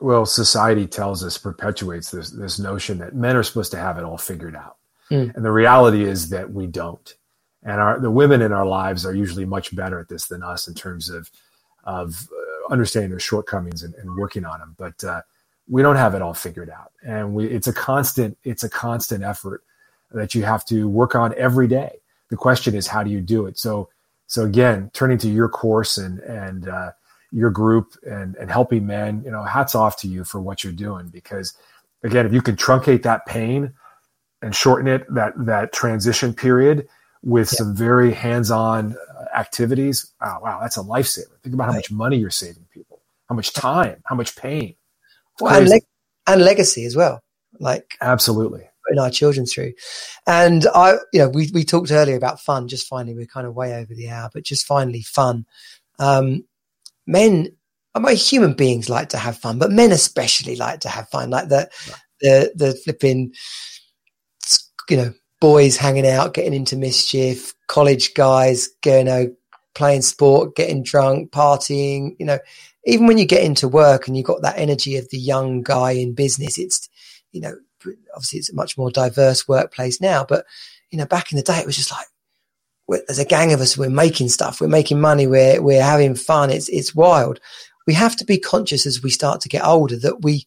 Well, society tells us perpetuates this this notion that men are supposed to have it all figured out, mm. and the reality is that we don't. And our the women in our lives are usually much better at this than us in terms of of uh, understanding their shortcomings and, and working on them. But uh, we don't have it all figured out, and we it's a constant it's a constant effort that you have to work on every day. The question is how do you do it? So so again turning to your course and and uh, your group and and helping men you know hats off to you for what you're doing because again if you can truncate that pain and shorten it that that transition period with yeah. some very hands-on uh, activities wow wow that's a lifesaver. Think about how much money you're saving people how much time how much pain well, and, le- and legacy as well like absolutely putting our children through. And I, you know, we, we talked earlier about fun, just finally, we're kind of way over the hour, but just finally fun. Um, men, I mean, human beings like to have fun, but men especially like to have fun. Like the, the, the flipping, you know, boys hanging out, getting into mischief, college guys, you know, playing sport, getting drunk, partying, you know, even when you get into work and you've got that energy of the young guy in business, it's, you know, obviously it's a much more diverse workplace now, but, you know, back in the day, it was just like, there's a gang of us. We're making stuff. We're making money. We're, we're having fun. It's, it's wild. We have to be conscious as we start to get older that we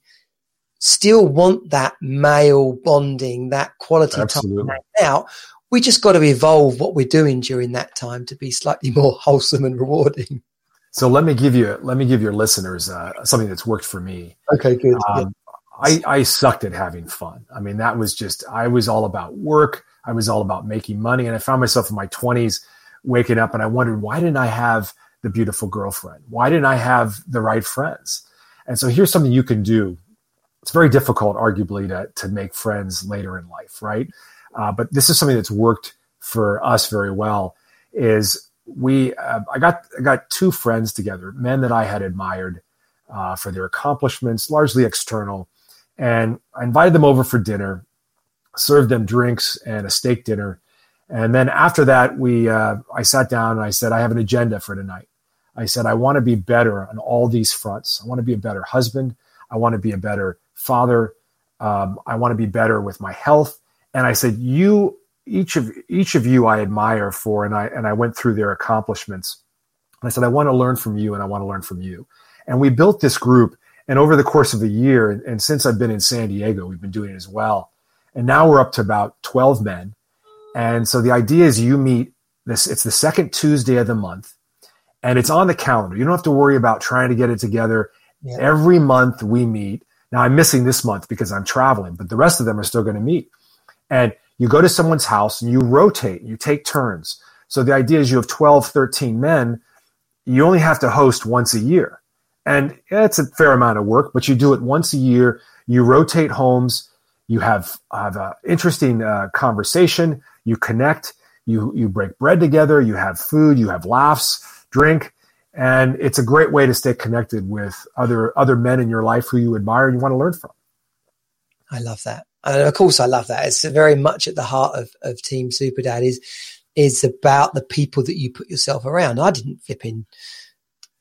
still want that male bonding, that quality Absolutely. time out. We just got to evolve what we're doing during that time to be slightly more wholesome and rewarding. So let me give you let me give your listeners uh, something that's worked for me. Okay, good. Um, I, I sucked at having fun. I mean, that was just I was all about work. I was all about making money, and I found myself in my twenties waking up and I wondered why didn't I have the beautiful girlfriend? Why didn't I have the right friends? And so here's something you can do. It's very difficult, arguably, to to make friends later in life, right? Uh, but this is something that's worked for us very well. Is we uh, I got I got two friends together, men that I had admired uh, for their accomplishments, largely external, and I invited them over for dinner, served them drinks and a steak dinner, and then after that we uh, I sat down and I said I have an agenda for tonight. I said I want to be better on all these fronts. I want to be a better husband. I want to be a better father. Um, I want to be better with my health. And I said, you each of each of you I admire for, and I and I went through their accomplishments. And I said, I want to learn from you, and I want to learn from you. And we built this group. And over the course of a year, and, since I've been in San Diego, we've been doing it as well. And now we're up to about 12 men. And so the idea is you meet this, it's the second Tuesday of the month, and it's on the calendar. You don't have to worry about trying to get it together. Yeah. Every month we meet. Now I'm missing this month because I'm traveling, but the rest of them are still going to meet. And you go to someone's house and you rotate, you take turns. So the idea is you have 12, 13 men. You only have to host once a year. And it's a fair amount of work, but you do it once a year. You rotate homes. You have, have an interesting uh, conversation. You connect. You, you break bread together. You have food. You have laughs, drink. And it's a great way to stay connected with other, other men in your life who you admire and you want to learn from. I love that. And of course, I love that. It's very much at the heart of, of Team Super Dad is, is about the people that you put yourself around. I didn't flip in,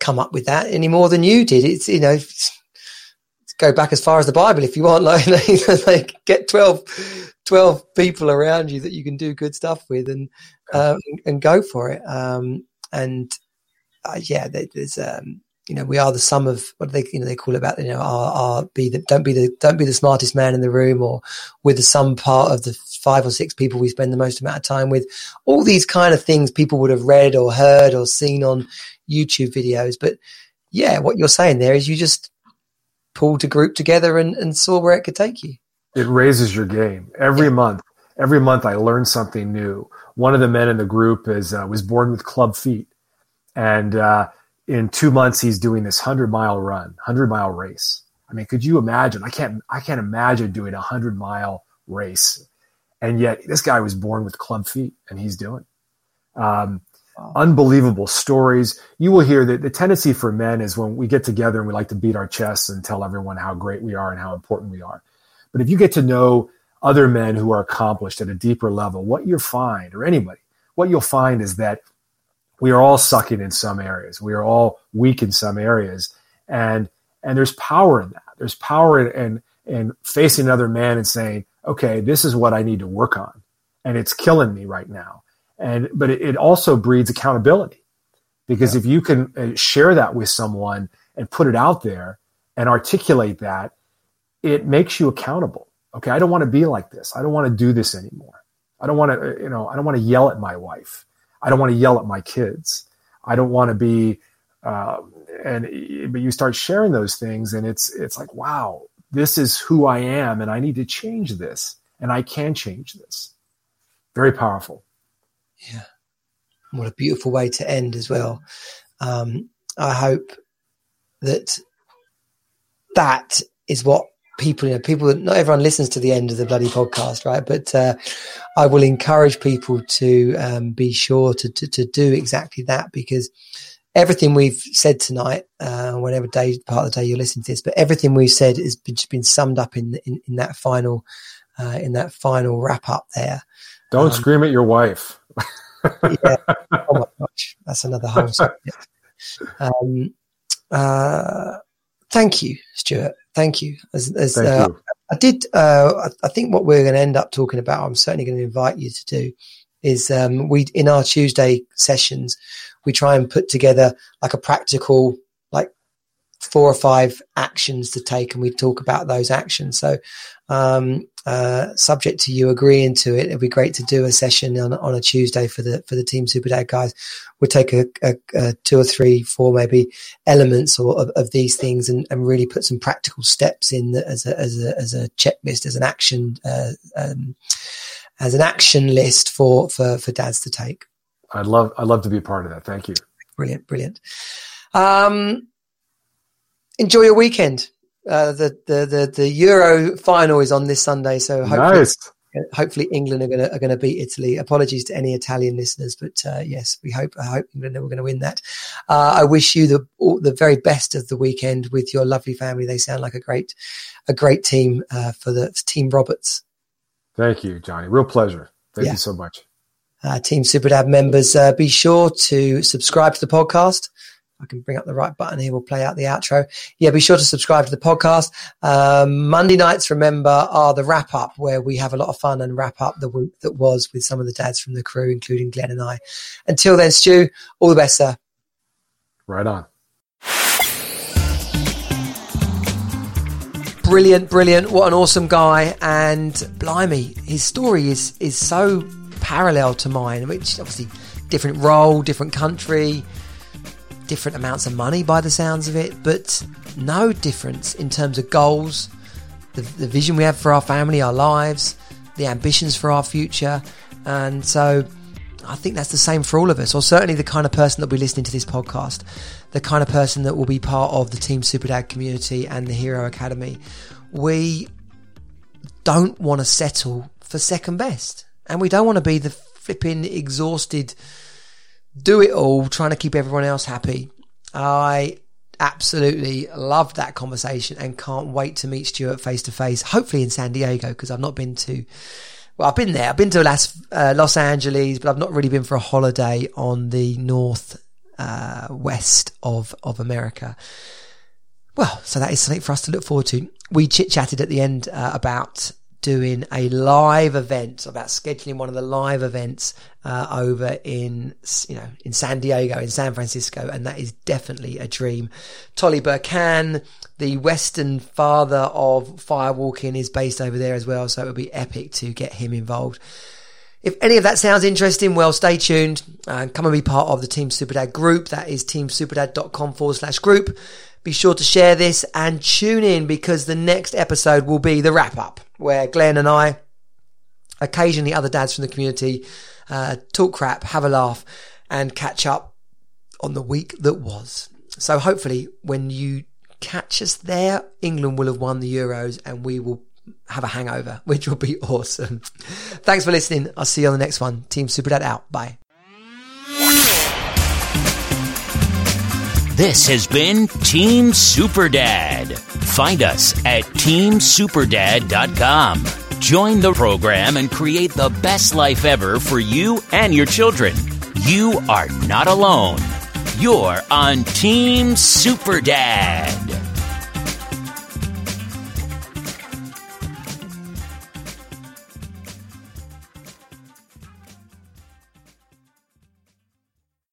come up with that any more than you did. It's, you know, go back as far as the Bible if you want, like, like get 12, 12 people around you that you can do good stuff with and, um, and go for it. Um, and, uh, yeah, there's, um, you know, we are the sum of what they, you know, they call it about, you know, our, our be the, don't be the, don't be the smartest man in the room or with the sum part of the five or six people we spend the most amount of time with. All these kind of things people would have read or heard or seen on YouTube videos. But yeah, what you're saying there is you just pulled a group together and, and saw where it could take you. It raises your game every yeah. month. Every month I learn something new. One of the men in the group is, uh, was born with club feet and, uh, in two months he's doing this hundred mile run, hundred mile race. I mean, could you imagine? I can't I can't imagine doing a hundred mile race, and yet this guy was born with club feet, and he's doing. Um, wow. Unbelievable stories. You will hear that the tendency for men is when we get together and we like to beat our chests and tell everyone how great we are and how important we are. But if you get to know other men who are accomplished at a deeper level, what you'll find, or anybody, what you'll find is that we are all sucking in some areas. We are all weak in some areas. And and there's power in that. There's power in, in, in facing another man and saying, okay, this is what I need to work on. And it's killing me right now. And but it, it also breeds accountability. Because yeah. if you can uh, share that with someone and put it out there and articulate that, it makes you accountable. Okay, I don't want to be like this. I don't want to do this anymore. I don't want to, uh, you know, I don't want to yell at my wife. I don't want to yell at my kids. I don't want to be, uh, and but you start sharing those things, and it's it's like, wow, this is who I am, and I need to change this, and I can change this. Very powerful. Yeah, what a beautiful way to end as well. Um, I hope that that is what people, you know, people, not everyone listens to the end of the bloody podcast, right? But uh, I will encourage people to um, be sure to, to, to do exactly that because everything we've said tonight, uh, whatever day part of the day you're listening to this, but everything we've said has been, been summed up in, in, in that final uh, in that final wrap up there. Don't um, scream at your wife. yeah. Oh my gosh, that's another whole subject. Um, uh, thank you, Stewart. Thank you. As, as, thank uh, you. I did. Uh, I think what we're going to end up talking about. I'm certainly going to invite you to do is um, we in our Tuesday sessions we try and put together like a practical four or five actions to take and we talk about those actions so um, uh, subject to you agreeing to it it'd be great to do a session on, on a tuesday for the for the team super dad guys we'll take a, a, a, two or three four maybe elements or of, of these things and, and, really put some practical steps in the, as a as a as a checklist as an action uh, um, as an action list for for for dads to take I'd love I'd love to be a part of that. Thank you. Brilliant, brilliant. Um, enjoy your weekend. Uh, the, the the the Euro final is on this Sunday, so hopefully, nice. hopefully England are going to are to beat Italy. Apologies to any Italian listeners, but uh, yes, we hope I hope England are going to win that. Uh, I wish you the all, the very best of the weekend with your lovely family. They sound like a great a great team uh, for the Team Roberts. Thank you, Johnny. Real pleasure. Thank yeah. you so much uh, Team Super Dad members, uh, be sure to subscribe to the podcast. I can bring up the right button here. We'll play out the outro. Yeah, be sure to subscribe to the podcast. Um, Monday nights, remember, are the wrap up where we have a lot of fun and wrap up the week that was with some of the dads from the crew, including Glenn and I. Until then, Stu, all the best, sir. Right on. Brilliant, brilliant. What an awesome guy. And blimey, his story is, is so parallel to mine, which obviously different role, different country, different amounts of money by the sounds of it, but no difference in terms of goals, the, the vision we have for our family, our lives, the ambitions for our future. And so I think that's the same for all of us, or certainly the kind of person that will be listening to this podcast, the kind of person that will be part of the Team Superdad community and the Hero Academy. We don't want to settle for second best. And we don't want to be the flipping exhausted, do it all, trying to keep everyone else happy. I absolutely loved that conversation and can't wait to meet Stewart face to face, hopefully in San Diego, because I've not been to, well, I've been there. I've been to Las, uh, Los Angeles, but I've not really been for a holiday on the north, uh, west of, of America. Well, so that is something for us to look forward to. We chit chatted at the end uh, about doing a live event about scheduling one of the live events uh, over in you know in San Diego in San Francisco and that is definitely a dream Tolly Burkan the western father of firewalking is based over there as well so it would be epic to get him involved if any of that sounds interesting, well, stay tuned and come and be part of the Team Superdad group. That is teamsuperdad.com forward slash group. Be sure to share this and tune in because the next episode will be the wrap up where Glenn and I, occasionally other dads from the community, uh, talk crap, have a laugh, and catch up on the week that was. So hopefully, when you catch us there, England will have won the Euros and we will have a hangover, which will be awesome. Thanks for listening. I'll see you on the next one. Team Super Dad out. Bye. This has been Team Super Dad. Find us at teamsuperdad.com. Join the program and create the best life ever for you and your children. You are not alone. You're on Team Super Dad.